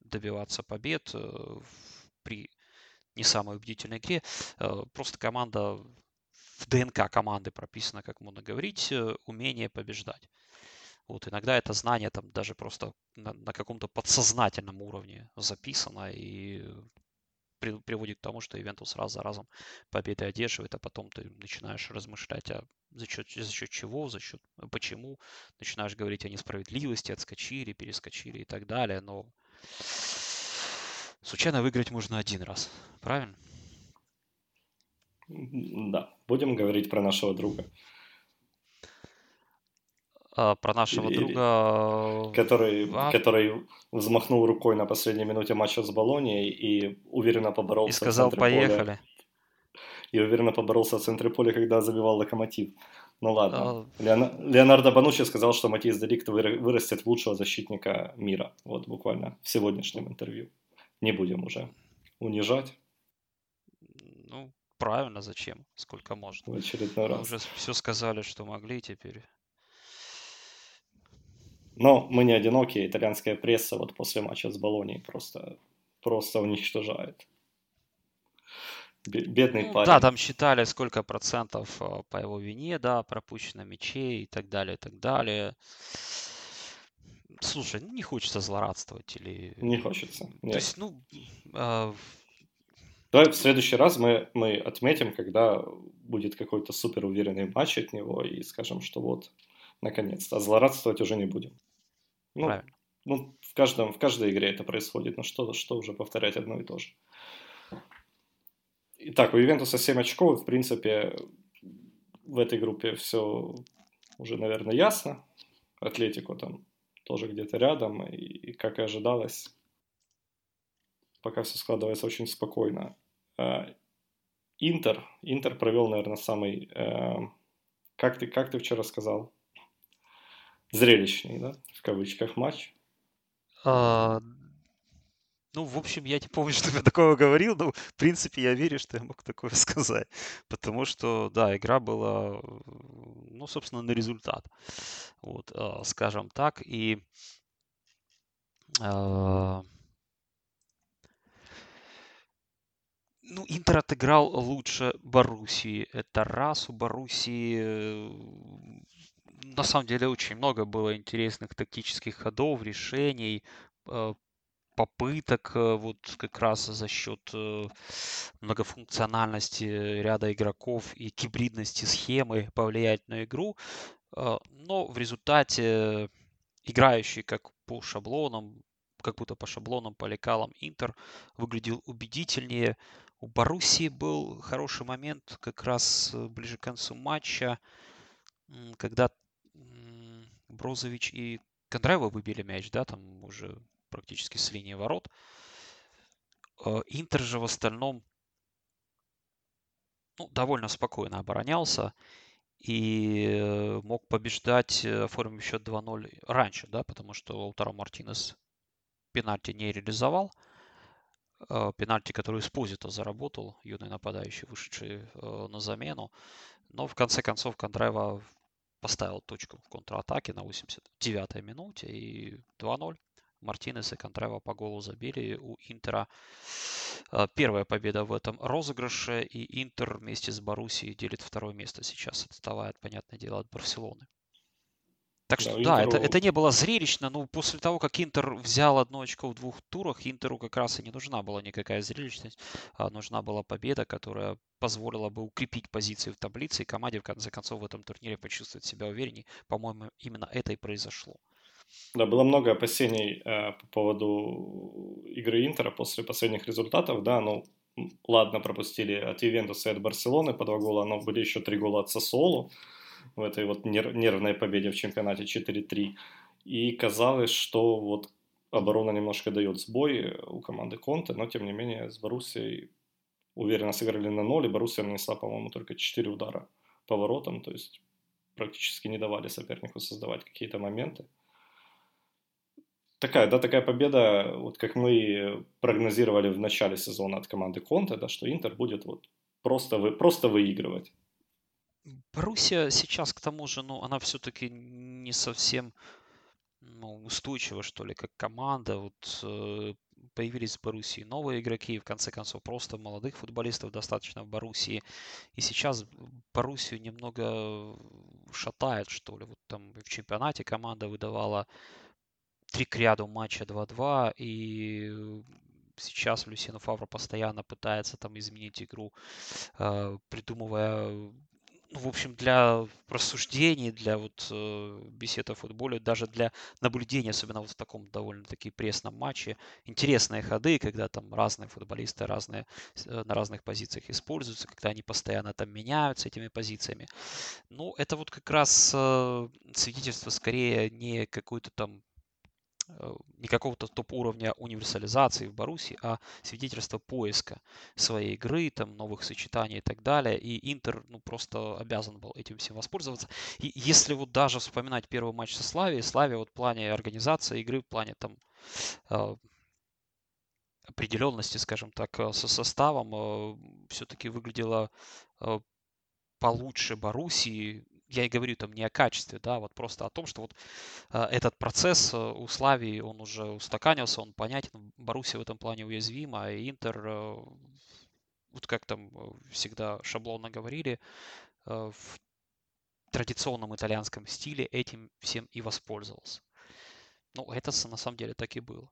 добиваться побед э, при не самой убедительной игре. Э, просто команда в ДНК команды прописано, как можно говорить, э, умение побеждать. Вот иногда это знание там даже просто на, на каком-то подсознательном уровне записано и приводит к тому, что Ивентус раз за разом победы одерживает, а потом ты начинаешь размышлять, а за счет, за счет чего, за счет почему, начинаешь говорить о несправедливости, отскочили, перескочили и так далее, но случайно выиграть можно один раз, правильно? Да, будем говорить про нашего друга. А, про нашего Или, друга... Который, а... который взмахнул рукой на последней минуте матча с Болонией и уверенно поборолся И сказал, в поехали. Поля. И уверенно поборолся в центре поля, когда забивал Локомотив. Ну ладно. А... Леон... Леонардо Банучи сказал, что Матис Деликт вырастет в лучшего защитника мира. Вот буквально в сегодняшнем интервью. Не будем уже унижать. Ну, правильно, зачем? Сколько можно. В очередной раз. Мы уже все сказали, что могли теперь. Но мы не одиноки, итальянская пресса вот после матча с Болонией просто, просто уничтожает. Бедный ну, парень. Да, там считали, сколько процентов а, по его вине, да, пропущено мячей и так далее, и так далее. Слушай, ну не хочется злорадствовать или... Не хочется. Нет. То есть, ну, э, Давай в следующий раз мы, мы отметим, когда будет какой-то супер уверенный матч от него и скажем, что вот, наконец-то, а злорадствовать уже не будем. Ну, Правильно. ну в, каждом, в каждой игре это происходит, но что, что уже повторять одно и то же. Итак, у Ювентуса 7 очков, в принципе, в этой группе все уже, наверное, ясно. Атлетику там тоже где-то рядом, и, как и ожидалось, пока все складывается очень спокойно. Э, Интер. Интер провел, наверное, самый... Э, как ты, как ты вчера сказал? Зрелищный, да? В кавычках матч. А, ну, в общем, я не помню, что я такого говорил, но, в принципе, я верю, что я мог такое сказать. Потому что, да, игра была, ну, собственно, на результат. Вот, а, скажем так. И а, Ну, Интер отыграл лучше Боруссии. Это раз. У Боруссии э, на самом деле очень много было интересных тактических ходов, решений, э, попыток э, вот как раз за счет многофункциональности ряда игроков и гибридности схемы повлиять на игру. Но в результате играющий как по шаблонам, как будто по шаблонам, по лекалам Интер выглядел убедительнее, у Боруссии был хороший момент как раз э, ближе к концу матча, когда Брозович и Кондраева выбили мяч, да, там уже практически с линии ворот. Э, Интер же в остальном ну, довольно спокойно оборонялся и э, мог побеждать, оформив счет 2-0 раньше, да, потому что Лаутаро Мартинес пенальти не реализовал. Э, пенальти, который Эспозито заработал, юный нападающий, вышедший э, на замену. Но в конце концов Кондраева поставил точку в контратаке на 89-й минуте и 2-0. Мартинес и Кондраева по голу забили. У Интера э, первая победа в этом розыгрыше, и Интер вместе с Боруссией делит второе место сейчас, отставает, понятное дело, от Барселоны. Так что да, да это, это не было зрелищно, но после того, как Интер взял одно очко в двух турах, Интеру как раз и не нужна была никакая зрелищность, а нужна была победа, которая позволила бы укрепить позиции в таблице, и команде в конце концов в этом турнире почувствовать себя увереннее. По-моему, именно это и произошло. Да, было много опасений э, по поводу игры Интера после последних результатов, да, ну, ладно, пропустили от Ювентуса и от Барселоны по два гола, но были еще три гола от Сосолу, в этой вот нервной победе в чемпионате 4-3. И казалось, что вот оборона немножко дает сбой у команды Конте, но тем не менее с Боруссией уверенно сыграли на ноль, и Боруссия нанесла, по-моему, только 4 удара по воротам, то есть практически не давали сопернику создавать какие-то моменты. Такая, да, такая победа, вот как мы прогнозировали в начале сезона от команды Конте, да, что Интер будет вот просто, вы, просто выигрывать. Боруссия сейчас, к тому же, ну, она все-таки не совсем ну, устойчива, что ли, как команда. Вот э, появились в Боруссии новые игроки, в конце концов, просто молодых футболистов достаточно в Боруссии. И сейчас Боруссию немного шатает, что ли. Вот там в чемпионате команда выдавала три к ряду матча 2-2, и сейчас Люсино Фавро постоянно пытается там изменить игру, э, придумывая ну, в общем, для рассуждений, для вот э, бесед о футболе, даже для наблюдения, особенно вот в таком довольно-таки пресном матче, интересные ходы, когда там разные футболисты разные, э, на разных позициях используются, когда они постоянно там меняются этими позициями. Ну, это вот как раз э, свидетельство скорее не какой-то там не какого-то топ-уровня универсализации в Баруси, а свидетельство поиска своей игры, там, новых сочетаний и так далее. И Интер ну, просто обязан был этим всем воспользоваться. И если вот даже вспоминать первый матч со Славией, Славия вот в плане организации игры, в плане там э, определенности, скажем так, э, со составом все-таки выглядела получше Боруссии, я и говорю там не о качестве, да, вот просто о том, что вот э, этот процесс э, у Славии, он уже устаканился, он понятен, Боруссия в этом плане уязвима, а Интер, э, вот как там э, всегда шаблонно говорили, в традиционном итальянском стиле этим всем и воспользовался. Ну, это на самом деле так и было.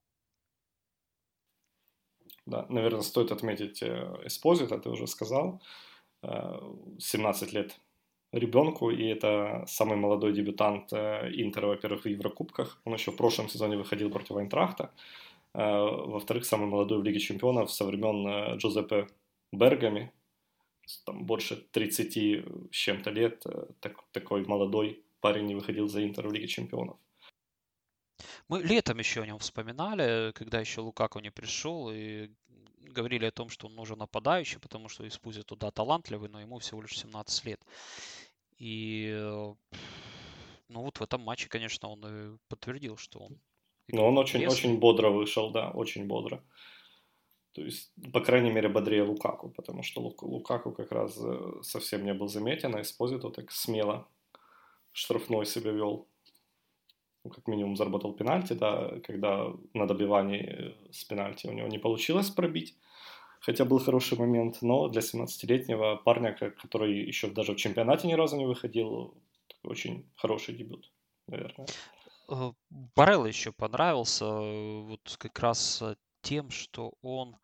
Да, наверное, стоит отметить Эспозита, ты уже сказал. 17 лет ребенку, и это самый молодой дебютант э, Интера, во-первых, в Еврокубках. Он еще в прошлом сезоне выходил против Айнтрахта. Э, во-вторых, самый молодой в Лиге Чемпионов со времен э, Джузеппе Бергами. Там больше 30 с чем-то лет. Так, такой молодой парень не выходил за Интер в Лиге Чемпионов. Мы летом еще о нем вспоминали, когда еще Лукаку не пришел, и говорили о том, что он нужен нападающий, потому что Испузи туда талантливый, но ему всего лишь 17 лет. И ну вот в этом матче, конечно, он и подтвердил, что он... Ну, он очень, очень бодро вышел, да, очень бодро. То есть, по крайней мере, бодрее Лукаку, потому что Лук, Лукаку как раз э, совсем не был заметен, а Эспозито так смело штрафной себя вел. Ну, как минимум заработал пенальти, да, когда на добивании с пенальти у него не получилось пробить хотя был хороший момент, но для 17-летнего парня, который еще даже в чемпионате ни разу не выходил, очень хороший дебют, наверное. Э, Барелло еще понравился э, вот как раз э, тем, что он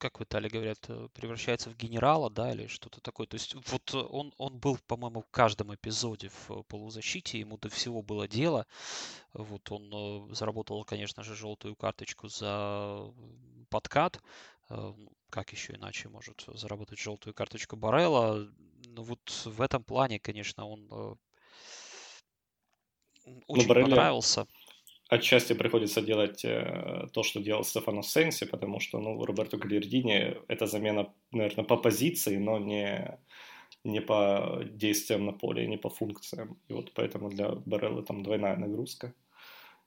как в Италии говорят, э, превращается в генерала, да, или что-то такое. То есть вот он, он был, по-моему, в каждом эпизоде в э, полузащите, ему до всего было дело. Вот он э, заработал, конечно же, желтую карточку за подкат. Ну, как еще иначе может заработать желтую карточку Барелла? Ну вот в этом плане, конечно, он очень Барелли... понравился отчасти приходится делать э, то, что делал Стефано Сенси, потому что, ну, Роберто Галердини это замена, наверное, по позиции, но не, не по действиям на поле, не по функциям. И вот поэтому для Бареллы там двойная нагрузка.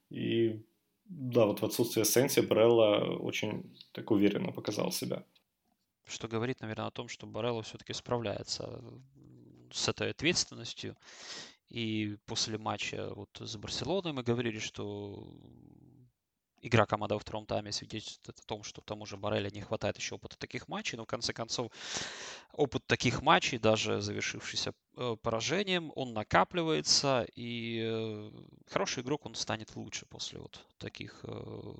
И да, вот в отсутствие Сенси Барелла очень так уверенно показал себя. Что говорит, наверное, о том, что Барелла все-таки справляется с этой ответственностью и после матча вот с Барселоной мы говорили, что игра команды во втором тайме свидетельствует о том, что тому же Барреля не хватает еще опыта таких матчей, но в конце концов опыт таких матчей, даже завершившийся э, поражением, он накапливается, и э, хороший игрок, он станет лучше после вот таких э,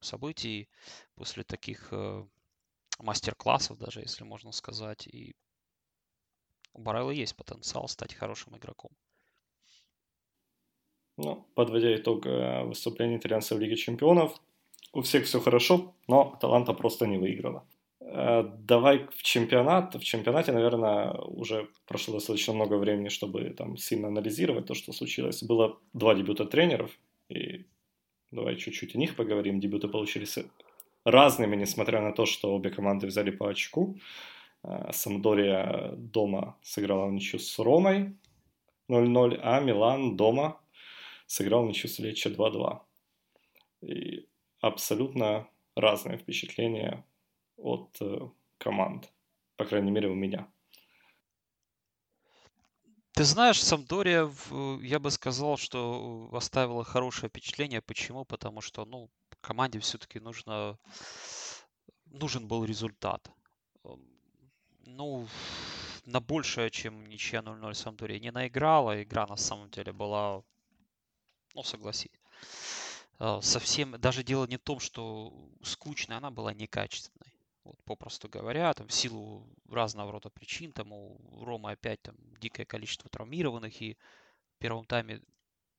событий, после таких мастер-классов даже, если можно сказать, и у Барелла есть потенциал стать хорошим игроком. Ну, подводя итог э, выступления итальянцев в Лиге Чемпионов, у всех все хорошо, но Аталанта просто не выиграла. Э, давай в чемпионат. В чемпионате, наверное, уже прошло достаточно много времени, чтобы там сильно анализировать то, что случилось. Было два дебюта тренеров, и давай чуть-чуть о них поговорим. Дебюты получились разными, несмотря на то, что обе команды взяли по очку. Э, Самдория дома сыграла ничью с Ромой 0-0, а Милан дома сыграл ничью с Лечо 2-2. И абсолютно разные впечатления от э, команд, по крайней мере у меня. Ты знаешь, Самдория, я бы сказал, что оставила хорошее впечатление. Почему? Потому что, ну, команде все-таки нужно, нужен был результат. Ну, на большее, чем ничья 0-0 Самдория не наиграла. Игра на самом деле была, ну, согласись, а, совсем, даже дело не в том, что скучная, она была некачественной. Вот, попросту говоря, там, в силу разного рода причин, там у Ромы опять там дикое количество травмированных, и в первом тайме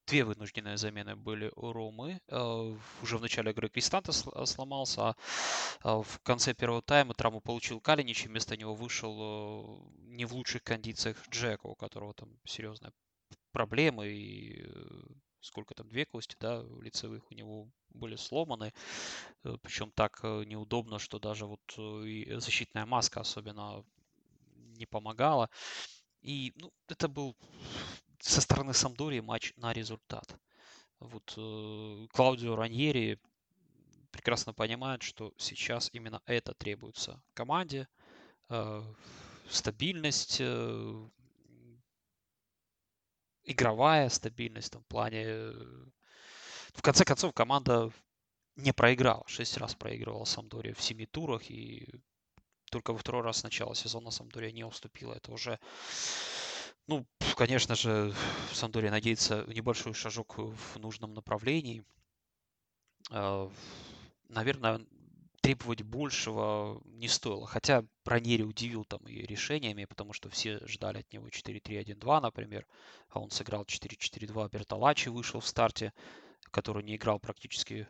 две вынужденные замены были у Ромы. Э, уже в начале игры Кристанта сломался, а, а в конце первого тайма травму получил Калинич, и вместо него вышел не в лучших кондициях Джека, у которого там серьезные проблемы, и э, сколько там, две кости, да, лицевых у него были сломаны, э, причем так э, неудобно, что даже вот э, и защитная маска особенно не помогала. И ну, это был со стороны Самдории матч на результат. Вот Клаудио Раньери прекрасно понимает, что сейчас именно это требуется команде. Стабильность, игровая стабильность в плане в конце концов, команда не проиграла. Шесть раз проигрывала Самдория в семи турах, и только во второй раз с начала сезона Самдория не уступила. Это уже, ну, конечно же, Самдория надеется небольшой шажок в нужном направлении. А, наверное, требовать большего не стоило. Хотя Ранери удивил там и решениями, потому что все ждали от него 4-3-1-2, например, а он сыграл 4-4-2, Бертолачи вышел в старте который не играл практически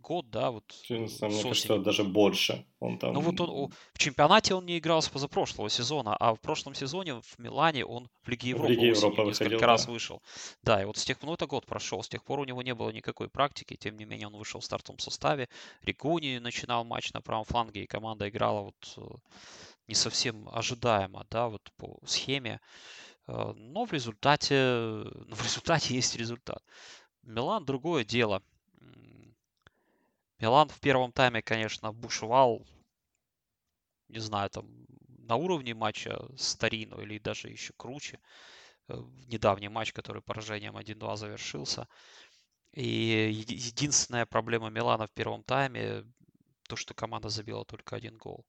год, да, вот. Мне кажется, даже больше. Он там... Ну вот он в чемпионате он не играл с позапрошлого сезона, а в прошлом сезоне в Милане он в Лиге Европы, в Лиге Европы несколько выходил, раз да. вышел. Да, и вот с тех пор, ну это год прошел, с тех пор у него не было никакой практики, тем не менее он вышел в стартовом составе. Рикуни начинал матч на правом фланге, и команда играла вот э, не совсем ожидаемо, да, вот по схеме. Э, но в результате, в результате есть результат. Милан другое дело. Милан в первом тайме, конечно, бушевал, не знаю, там на уровне матча с Торино или даже еще круче. Э, недавний матч, который поражением 1-2 завершился. И единственная проблема Милана в первом тайме то, что команда забила только один гол.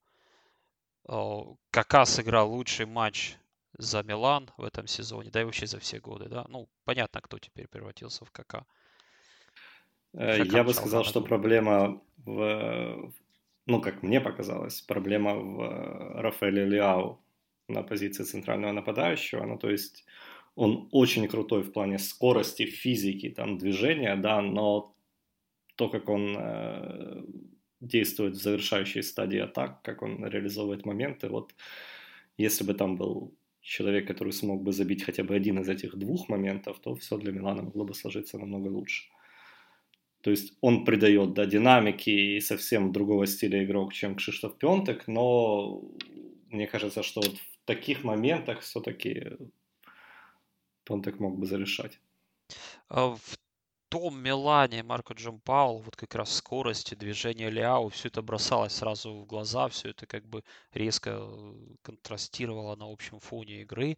Кака сыграл лучший матч за Милан в этом сезоне, да и вообще за все годы, да. Ну, понятно, кто теперь превратился в КК. Э, я бы сказал, что проблема в, ну, как мне показалось, проблема в э, Рафаэле Лиау на позиции центрального нападающего. Ну, то есть он очень крутой в плане скорости, физики, там, движения, да, но то, как он э, действует в завершающей стадии атак, как он реализовывает моменты, вот если бы там был человек, который смог бы забить хотя бы один из этих двух моментов, то все для Милана могло бы сложиться намного лучше. То есть он придает да, динамики и совсем другого стиля игрок, чем Кшиштоф Пентек, но мне кажется, что вот в таких моментах все-таки Пентек мог бы зарешать. А в том Милане Марко Джампаул, вот как раз скорость и движение Ляо, все это бросалось сразу в глаза, все это как бы резко э, контрастировало на общем фоне игры.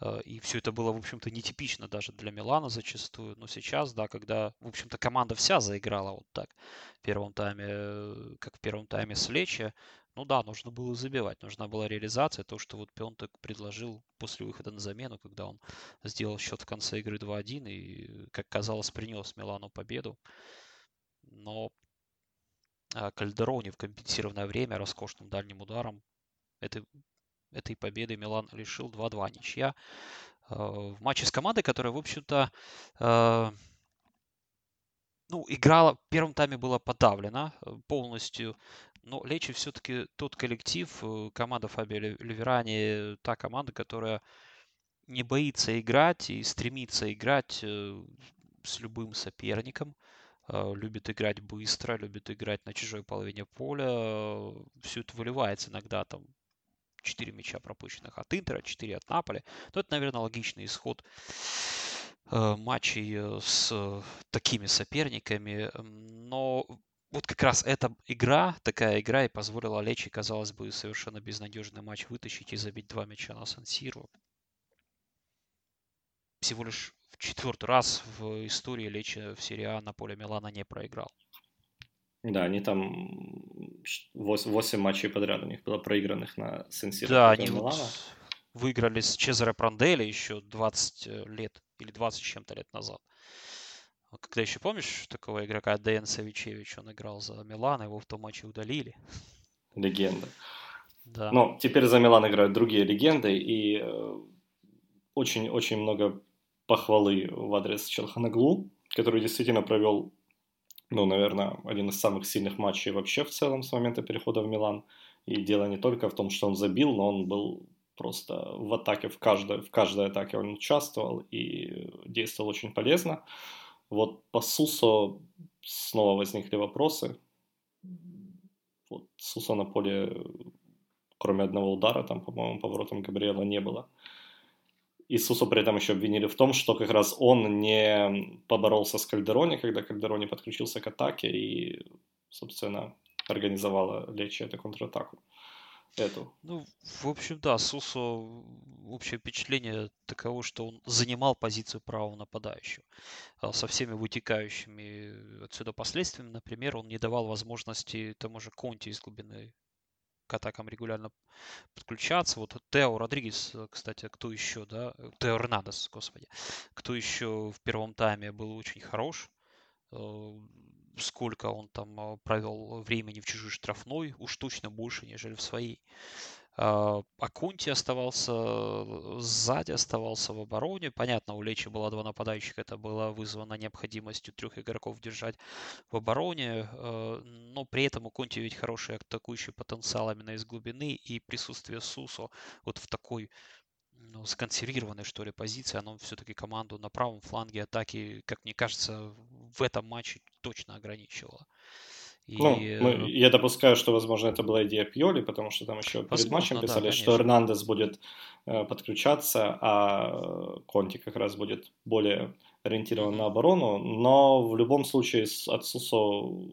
Э, и все это было, в общем-то, нетипично даже для Милана зачастую. Но сейчас, да, когда, в общем-то, команда вся заиграла вот так в первом тайме, э, как в первом тайме с Лечи, ну да, нужно было забивать, нужна была реализация, то, что вот Пионтек предложил после выхода на замену, когда он сделал счет в конце игры 2-1 и, как казалось, принес Милану победу. Но а, Кальдерони в компенсированное время роскошным дальним ударом этой, этой победы Милан лишил 2-2 ничья. А, в матче с командой, которая, в общем-то, а, ну, играла, в первом тайме была подавлена полностью но Лечи все-таки тот коллектив, э, команда Фабио Ливерани, та команда, которая не боится играть и стремится играть э, с любым соперником. э, любит играть быстро, любит играть на чужой половине поля. Все это выливается иногда там 4 мяча пропущенных от Интера, 4 от Наполи. Но это, наверное, логичный исход э, матчей с такими соперниками. Но вот как раз эта игра, такая игра и позволила Лечи, казалось бы, совершенно безнадежный матч вытащить и забить два мяча на Сан-Сиру. Всего лишь в четвертый раз в истории Лечи в серии А на поле Милана не проиграл. Да, они там 8, 8 матчей подряд у них было проигранных на Сан-Сиро. Да, они вот выиграли с Чезаре Пранделли еще 20 э, лет или 20 чем-то лет назад. Когда еще помнишь такого игрока Дэн Савичевич, он играл за Милан, его в том матче удалили. Легенда. Да. Но теперь за Милан играют другие легенды, и очень-очень э, много похвалы в адрес Челханаглу, который действительно провел, ну, наверное, один из самых сильных матчей вообще в целом с момента перехода в Милан. И дело не только в том, что он забил, но он был просто в атаке, в каждой, в каждой атаке он участвовал и действовал очень полезно. Вот по Сусо снова возникли вопросы. Вот Сусо на поле, кроме одного удара, там, по-моему, поворотом Габриэла не было. И Сусо при этом еще обвинили в том, что как раз он не поборолся с Кальдерони, когда Кальдерони подключился к атаке и, собственно, организовала Лечи эту контратаку эту. Ну, в общем, да, Сусо, общее впечатление таково, что он занимал позицию правого нападающего. А со всеми вытекающими отсюда последствиями, например, он не давал возможности тому же Конти из глубины к атакам регулярно подключаться. Вот Тео Родригес, кстати, кто еще, да? Тео Эрнадес, господи. Кто еще в первом тайме был очень хорош э, сколько он там провел времени в чужой штрафной, уж точно больше, нежели в своей. А, а Кунти оставался сзади, оставался в обороне. Понятно, у Лечи было два нападающих, это было вызвано необходимостью трех игроков держать в обороне. Э, но при этом у Конти ведь хороший атакующий потенциал именно из глубины и присутствие Сусо вот в такой ну, сконсервированной, что ли, позиции, оно все-таки команду на правом фланге атаки, как мне кажется, в этом матче точно ограничивало. И... Ну, мы, я допускаю, что, возможно, это была идея Пьоли, потому что там еще возможно, перед матчем писали, да, что Эрнандес будет э, подключаться, а Конти как раз будет более ориентирован mm-hmm. на оборону. Но в любом случае от Сусо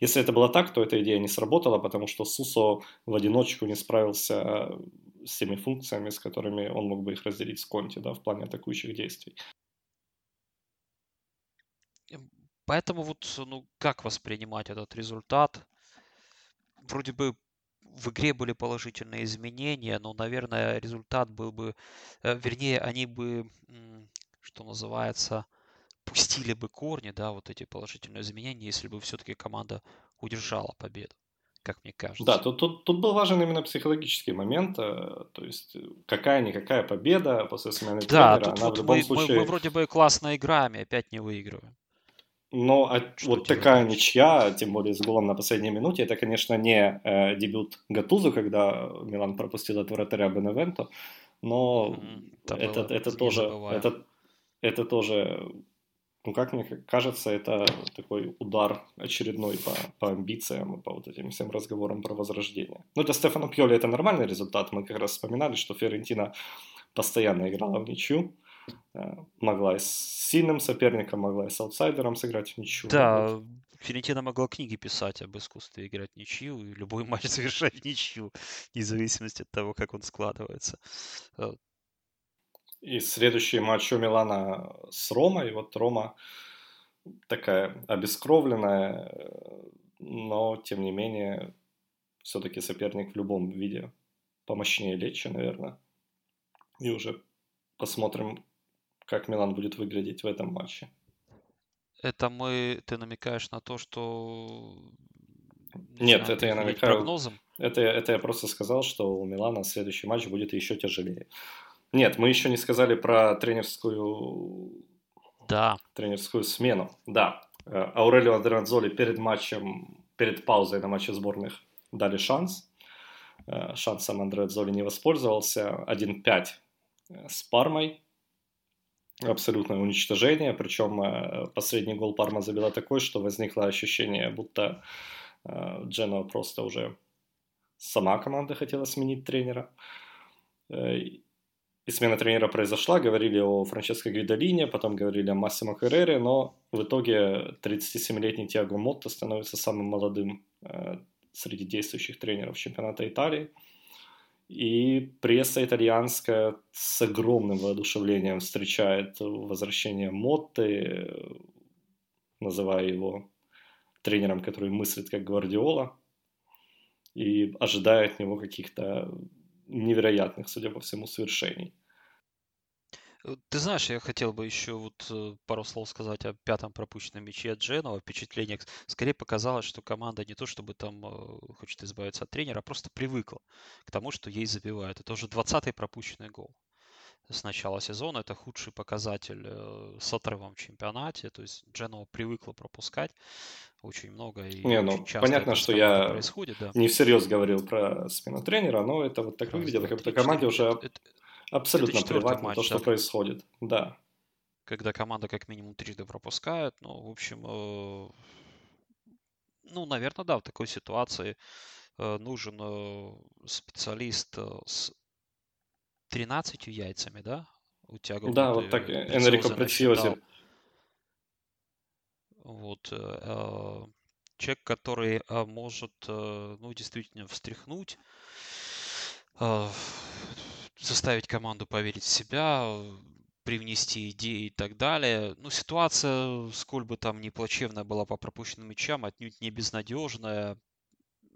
если это было так, то эта идея не сработала, потому что Сусо в одиночку не справился с теми функциями, с которыми он мог бы их разделить с Конти, да, в плане атакующих действий. Эм, поэтому вот, ну, как воспринимать этот результат? Вроде бы в игре были положительные изменения, но, наверное, результат был бы, э, вернее, они бы, что называется, пустили бы корни, да, вот эти положительные изменения, если бы все-таки команда удержала победу как мне кажется. Да, тут, тут, тут был важен именно психологический момент, э, то есть какая-никакая победа после смены да, тренера, тут она вот в любом мы, случае... Мы, мы вроде бы классно играем и опять не выигрываем. Ну, а Что вот такая думаешь? ничья, тем более с голом на последней минуте, это, конечно, не э, дебют Гатузу, когда Милан пропустил от вратаря Беневенто, но mm-hmm. это, это, это тоже, это, это тоже ну, как мне кажется, это такой удар очередной по, по амбициям по вот этим всем разговорам про возрождение. Ну, для Стефана Пьоли это нормальный результат. Мы как раз вспоминали, что Ферентина постоянно играла в ничью. Э, могла и с сильным соперником, могла и с аутсайдером сыграть в ничью. Да, вот. Ферентина могла книги писать об искусстве играть в ничью и любой матч совершать в ничью, вне зависимости от того, как он складывается. Э, и следующий матч у Милана с Ромой. Вот Рома такая обескровленная, но тем не менее все-таки соперник в любом виде помощнее Лечи, наверное. И уже посмотрим, как Милан будет выглядеть в этом матче. Это мы, ты намекаешь на то, что... Не Нет, знаю, это я намекаю... Прогнозом? Это, это я просто сказал, что у Милана следующий матч будет еще тяжелее. Нет, мы еще не сказали про тренерскую, да. тренерскую смену. Да, э, Аурелио Андреадзоли перед матчем, перед паузой на матче сборных дали шанс. Э, шансом Андреадзоли не воспользовался. 1-5 э, с Пармой. Абсолютное уничтожение. Причем э, последний гол Парма забила такой, что возникло ощущение, будто э, Дженова просто уже сама команда хотела сменить тренера. Э, и смена тренера произошла, говорили о Франческо Гвидолине, потом говорили о Массимо Керрере, но в итоге 37-летний Тиаго Мотто становится самым молодым среди действующих тренеров чемпионата Италии. И пресса итальянская с огромным воодушевлением встречает возвращение Мотты, называя его тренером, который мыслит как Гвардиола, и ожидая от него каких-то невероятных, судя по всему, свершений. Э, ты знаешь, я хотел бы еще вот э, пару слов сказать о пятом пропущенном мяче от Дженова. Впечатление скорее показалось, что команда не то чтобы там э, хочет избавиться от тренера, а просто привыкла к тому, что ей забивают. Это уже 20-й пропущенный гол с начала сезона. Это худший показатель с отрывом в чемпионате. То есть Дженова привыкла пропускать очень много и не, ну, понятно, что я происходит, да. не всерьез говорил про смену тренера, но это вот так выглядело, как будто команде уже это, Абсолютно плевать на то, что да? происходит. Да. Когда команда как минимум трижды пропускает. Ну, в общем, э, ну, наверное, да, в такой ситуации э, нужен э, специалист э, с 13 яйцами, да? У тебя Да, вот так Энрико Прецioзи. Вот. Э, э, человек, который э, может, э, ну, действительно встряхнуть э, заставить команду поверить в себя, привнести идеи и так далее. Ну, ситуация, сколь бы там ни плачевная была по пропущенным мячам, отнюдь не безнадежная.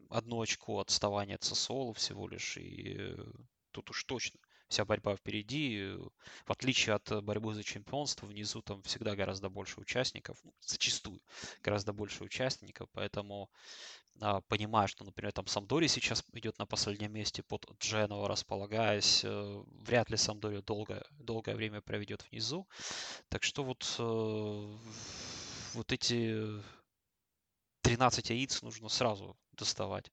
Одно очко отставания от Сосолу всего лишь, и э, тут уж точно вся борьба впереди. В отличие от борьбы за чемпионство, внизу там всегда гораздо больше участников, ну, зачастую гораздо больше участников, поэтому понимая, что, например, там Самдори сейчас идет на последнем месте под Дженова, располагаясь, э, вряд ли Самдори долгое, долгое время проведет внизу. Так что вот, э, вот эти 13 яиц нужно сразу доставать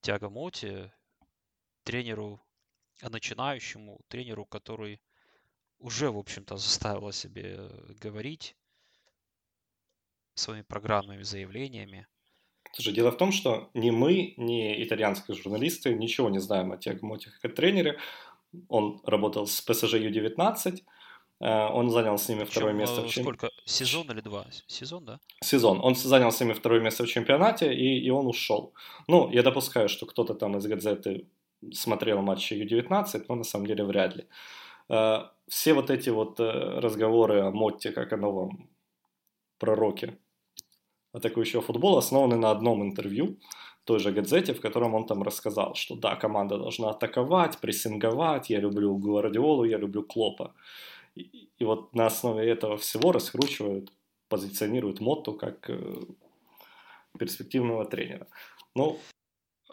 Тяго Моти, тренеру, а начинающему, тренеру, который уже, в общем-то, заставил о себе говорить своими программными заявлениями, Слушай, дело в том, что ни мы, ни итальянские журналисты ничего не знаем о Моти как тренере. Он работал с ПСЖ Ю-19, э, он занял с ними второе место в чемпионате. Сколько? Сезон или два? Сезон, да? Сезон. Он занял с ними второе место в чемпионате, и, и он ушел. Ну, я допускаю, что кто-то там из газеты смотрел матчи Ю-19, но на самом деле вряд ли. Э, все вот эти вот э, разговоры о Мотте как о новом пророке атакующего футбола основаны на одном интервью той же газете, в котором он там рассказал, что да, команда должна атаковать, прессинговать, я люблю Гвардиолу, я люблю Клопа. И, и вот на основе этого всего раскручивают, позиционируют Мотту как э, перспективного тренера. Ну,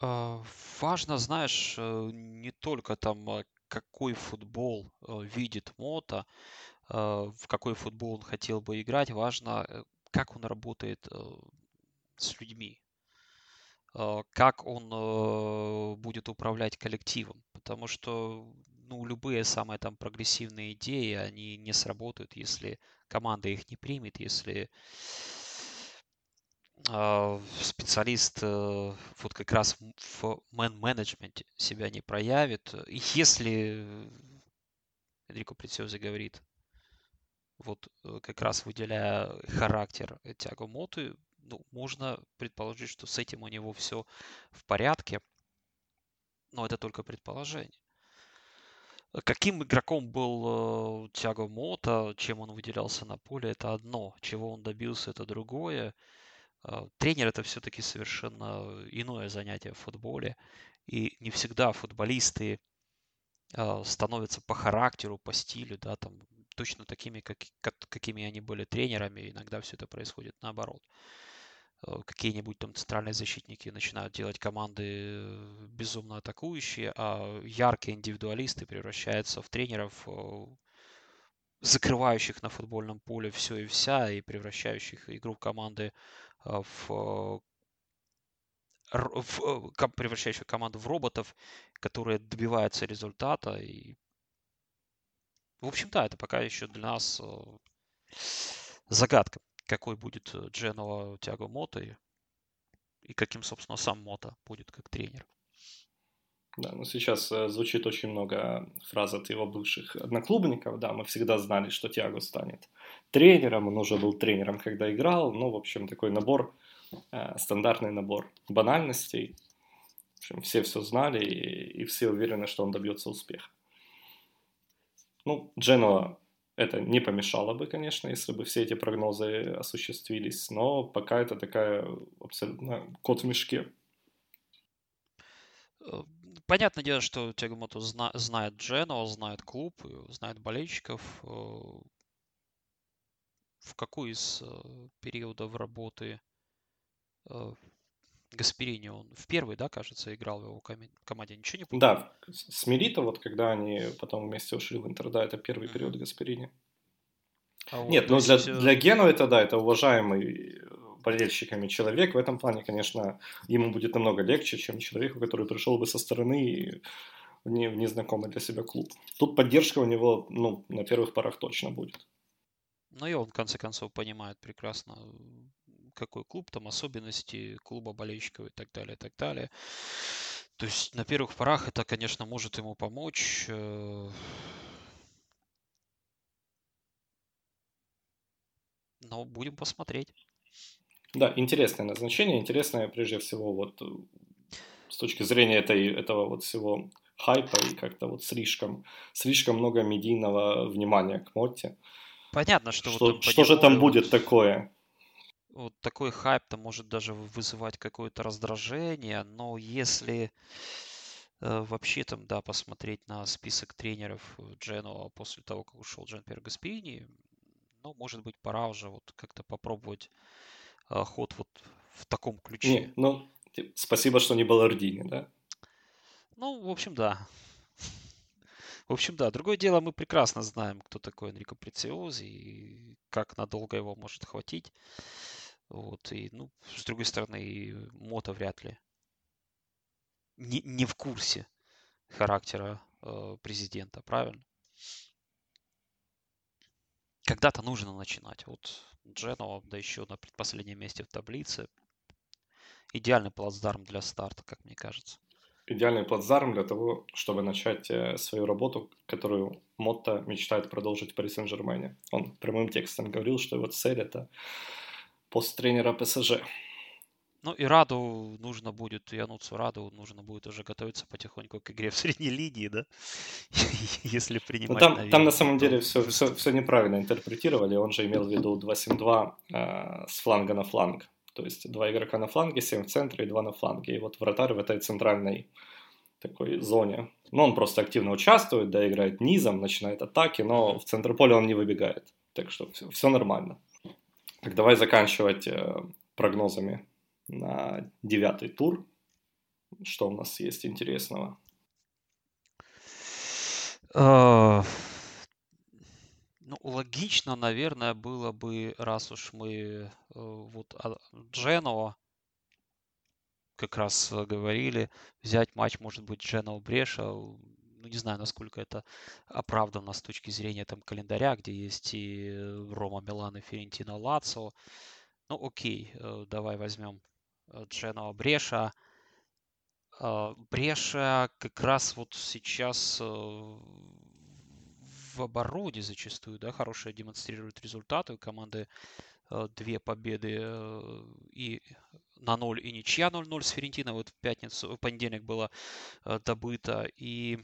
а, Важно, знаешь, э, не только там а, какой футбол э, видит Мота, а, в какой футбол он хотел бы играть, важно, как он работает э, с людьми, э, как он э, будет управлять коллективом, потому что ну, любые самые там прогрессивные идеи, они не сработают, если команда их не примет, если специалист вот как раз в мен-менеджменте себя не проявит. Если Энрико Прецioзи говорит, вот э, как раз выделяя характер Тиаго Моты, ну, можно предположить, что с этим у него все в порядке. Но это только предположение. Каким игроком был э, Тиаго Мота, чем он выделялся на поле, это одно. Чего он добился, это другое. Э, тренер это все-таки совершенно иное занятие в футболе. И не всегда футболисты э, становятся по характеру, по стилю, да, там точно такими, как, как, какими они были тренерами. Иногда все это происходит наоборот. Э, какие-нибудь там центральные защитники начинают делать команды э, безумно атакующие, а яркие индивидуалисты превращаются в тренеров, э, закрывающих на футбольном поле все и вся, и превращающих игру команды в в, превращающих команду в роботов, которые добиваются результата и В общем, да, это пока еще для нас э, загадка, какой будет Дженова Тяго Мото и, и каким, собственно, сам Мото будет как тренер. Да, ну сейчас э, звучит очень много фраз от его бывших одноклубников. Да, мы всегда знали, что Тиаго станет тренером. Он уже был тренером, когда играл. Ну, в общем, такой набор, э, стандартный набор банальностей. В общем, все все знали и, и все уверены, что он добьется успеха. Ну, Дженуа это не помешало бы, конечно, если бы все эти прогнозы осуществились, но пока это такая абсолютно кот в мешке. Э, понятное дело, что Тягомото зна- знает Джено, знает клуб, знает болельщиков. Э, в какой из э, периодов работы э, Гасперини он в первый, да, кажется, играл в его команде, ничего не помню? Да, с Мелито, вот когда они потом вместе ушли в Интер, да, это первый период Гасперини. А Нет, вот, ну для, для Гену это, да, это уважаемый болельщиками человек. В этом плане, конечно, ему будет намного легче, чем человеку, который пришел бы со стороны и в незнакомый для себя клуб. Тут поддержка у него, ну, на первых порах точно будет. Ну и он, в конце концов, понимает прекрасно, какой клуб, там особенности клуба болельщиков и так далее, и так далее. То есть на первых порах это, конечно, может ему помочь. Э, но будем посмотреть. Да, интересное назначение, интересное прежде всего вот э, с точки зрения этой, этого вот всего хайпа и как-то вот слишком, слишком много медийного внимания к Мотте. Понятно, что... Что, вот что же там будет такое? Вот такой хайп-то может даже вызывать какое-то раздражение, но если э, вообще там, да, посмотреть на список тренеров Дженуа после того, как ушел Джан Пьер Гаспини, ну, может быть, пора уже вот как-то попробовать а, ход вот в таком ключе. Не, ну, спасибо, что не Балардини, да? Ну, в общем, да. В общем, да. Другое дело, мы прекрасно знаем, кто такой Энрико Прециози и как надолго его может хватить. Вот, и, ну, с другой стороны, и Мото вряд ли не, не в курсе характера э, президента, правильно? Когда-то нужно начинать. Вот Дженова, да еще на предпоследнем месте в таблице. Идеальный плацдарм для старта, как мне кажется. Идеальный плацдарм для того, чтобы начать э, свою работу, которую Мотто мечтает продолжить в Пари Сен-Жермене. Он прямым текстом говорил, что его цель – это пост тренера ПСЖ. Ну и Раду нужно будет, Януцу Раду нужно будет уже готовиться потихоньку к игре в средней линии, да? Если ну, принимать, ну, там, наверное, там на самом деле все, все, все неправильно интерпретировали. Он же имел в виду 2-7-2 э, с фланга на фланг. То есть два игрока на фланге, 7 в центре и два на фланге. И вот вратарь в этой центральной такой зоне. Ну, он просто активно участвует, да, играет низом, начинает атаки, но в центр поля он не выбегает. Так что все, все нормально. Так давай заканчивать э, прогнозами на девятый тур. Что у нас есть интересного? А, ну, логично, наверное, было бы, раз уж мы э, вот Дженова как раз говорили, взять матч, может быть, Дженова Бреша, ну, не знаю, насколько это оправдано с точки зрения там календаря, где есть и Рома Милан и Ферентино Лацо. Ну, окей, э, давай возьмем Дженова Бреша. А, Бреша как раз вот сейчас э, в обороне зачастую, да, хорошие демонстрирует результаты. У команды э, две победы э, и на ноль и ничья 0-0 с Ферентино. Вот в пятницу, в понедельник было добыто. И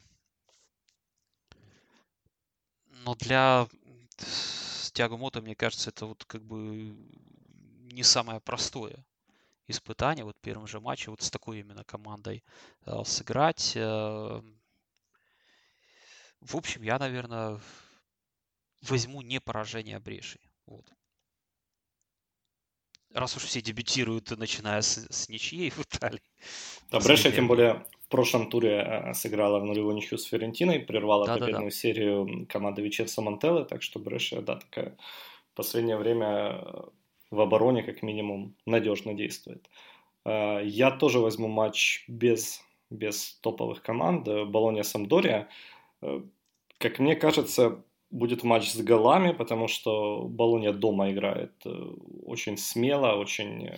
но для Тиаго Мото, мне кажется, это вот как бы не самое простое испытание вот в первом же матче вот с такой именно командой э, сыграть. Э, в общем, я, наверное, возьму не поражение Бреши. Вот. Раз уж все дебютируют, начиная с, с ничьей в Италии. Да, Бреша, тем более, в прошлом туре э, сыграла в нулевую ничью с Ферентиной, прервала да, победную да, да. серию команды Вичерса Монтеллы, так что Бреша, да, такая в последнее время в обороне как минимум надежно действует. А, я тоже возьму матч без, без топовых команд. Болония Самдория. Как мне кажется, будет матч с голами, потому что Болония дома играет э, очень смело, очень э,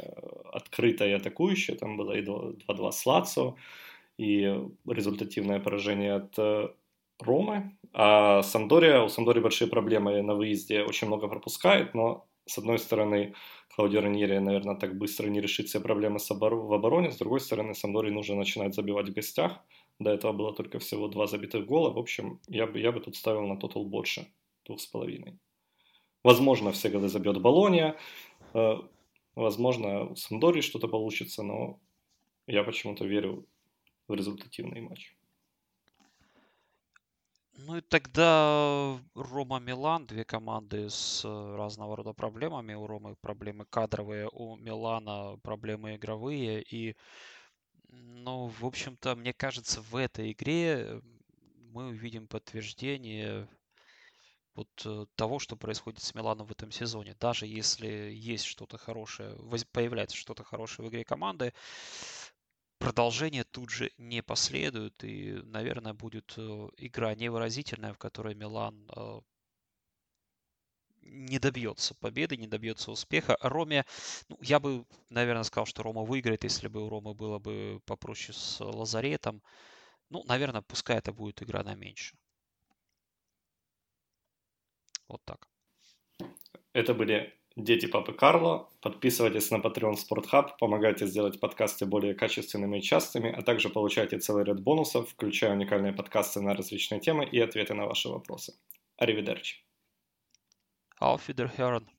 открыто и атакующе. Там было и 2-2 с Лацо, и результативное поражение от э, Ромы. А Самдория, у Самдории большие проблемы на выезде, очень много пропускает, но с одной стороны, Клаудио Раньери, наверное, так быстро не решит все проблемы в обороне, с другой стороны, Самдории нужно начинать забивать в гостях, до этого было только всего два забитых гола. В общем, я бы, я бы тут ставил на тотал больше. Двух с половиной. Возможно, все годы забьет Болония. Э, возможно, у Самдори что-то получится, но я почему-то верю в результативный матч. Ну и тогда Рома-Милан, две команды с разного рода проблемами. У Ромы проблемы кадровые, у Милана проблемы игровые. И ну, в общем-то, мне кажется, в этой игре мы увидим подтверждение вот э, того, что происходит с Миланом в этом сезоне. Даже если есть что-то хорошее, появляется что-то хорошее в игре команды, продолжение тут же не последует. И, наверное, будет э, игра невыразительная, в которой Милан э, не добьется победы, не добьется успеха. Роме, ну, я бы, наверное, сказал, что Рома выиграет, если бы у Ромы было бы попроще с Лазаретом. Ну, наверное, пускай это будет игра на меньше. Вот так. Это были дети папы Карло. Подписывайтесь на Patreon Sport Hub, помогайте сделать подкасты более качественными и частыми, а также получайте целый ряд бонусов, включая уникальные подкасты на различные темы и ответы на ваши вопросы. Аривидерчи. Auf Wiederhören.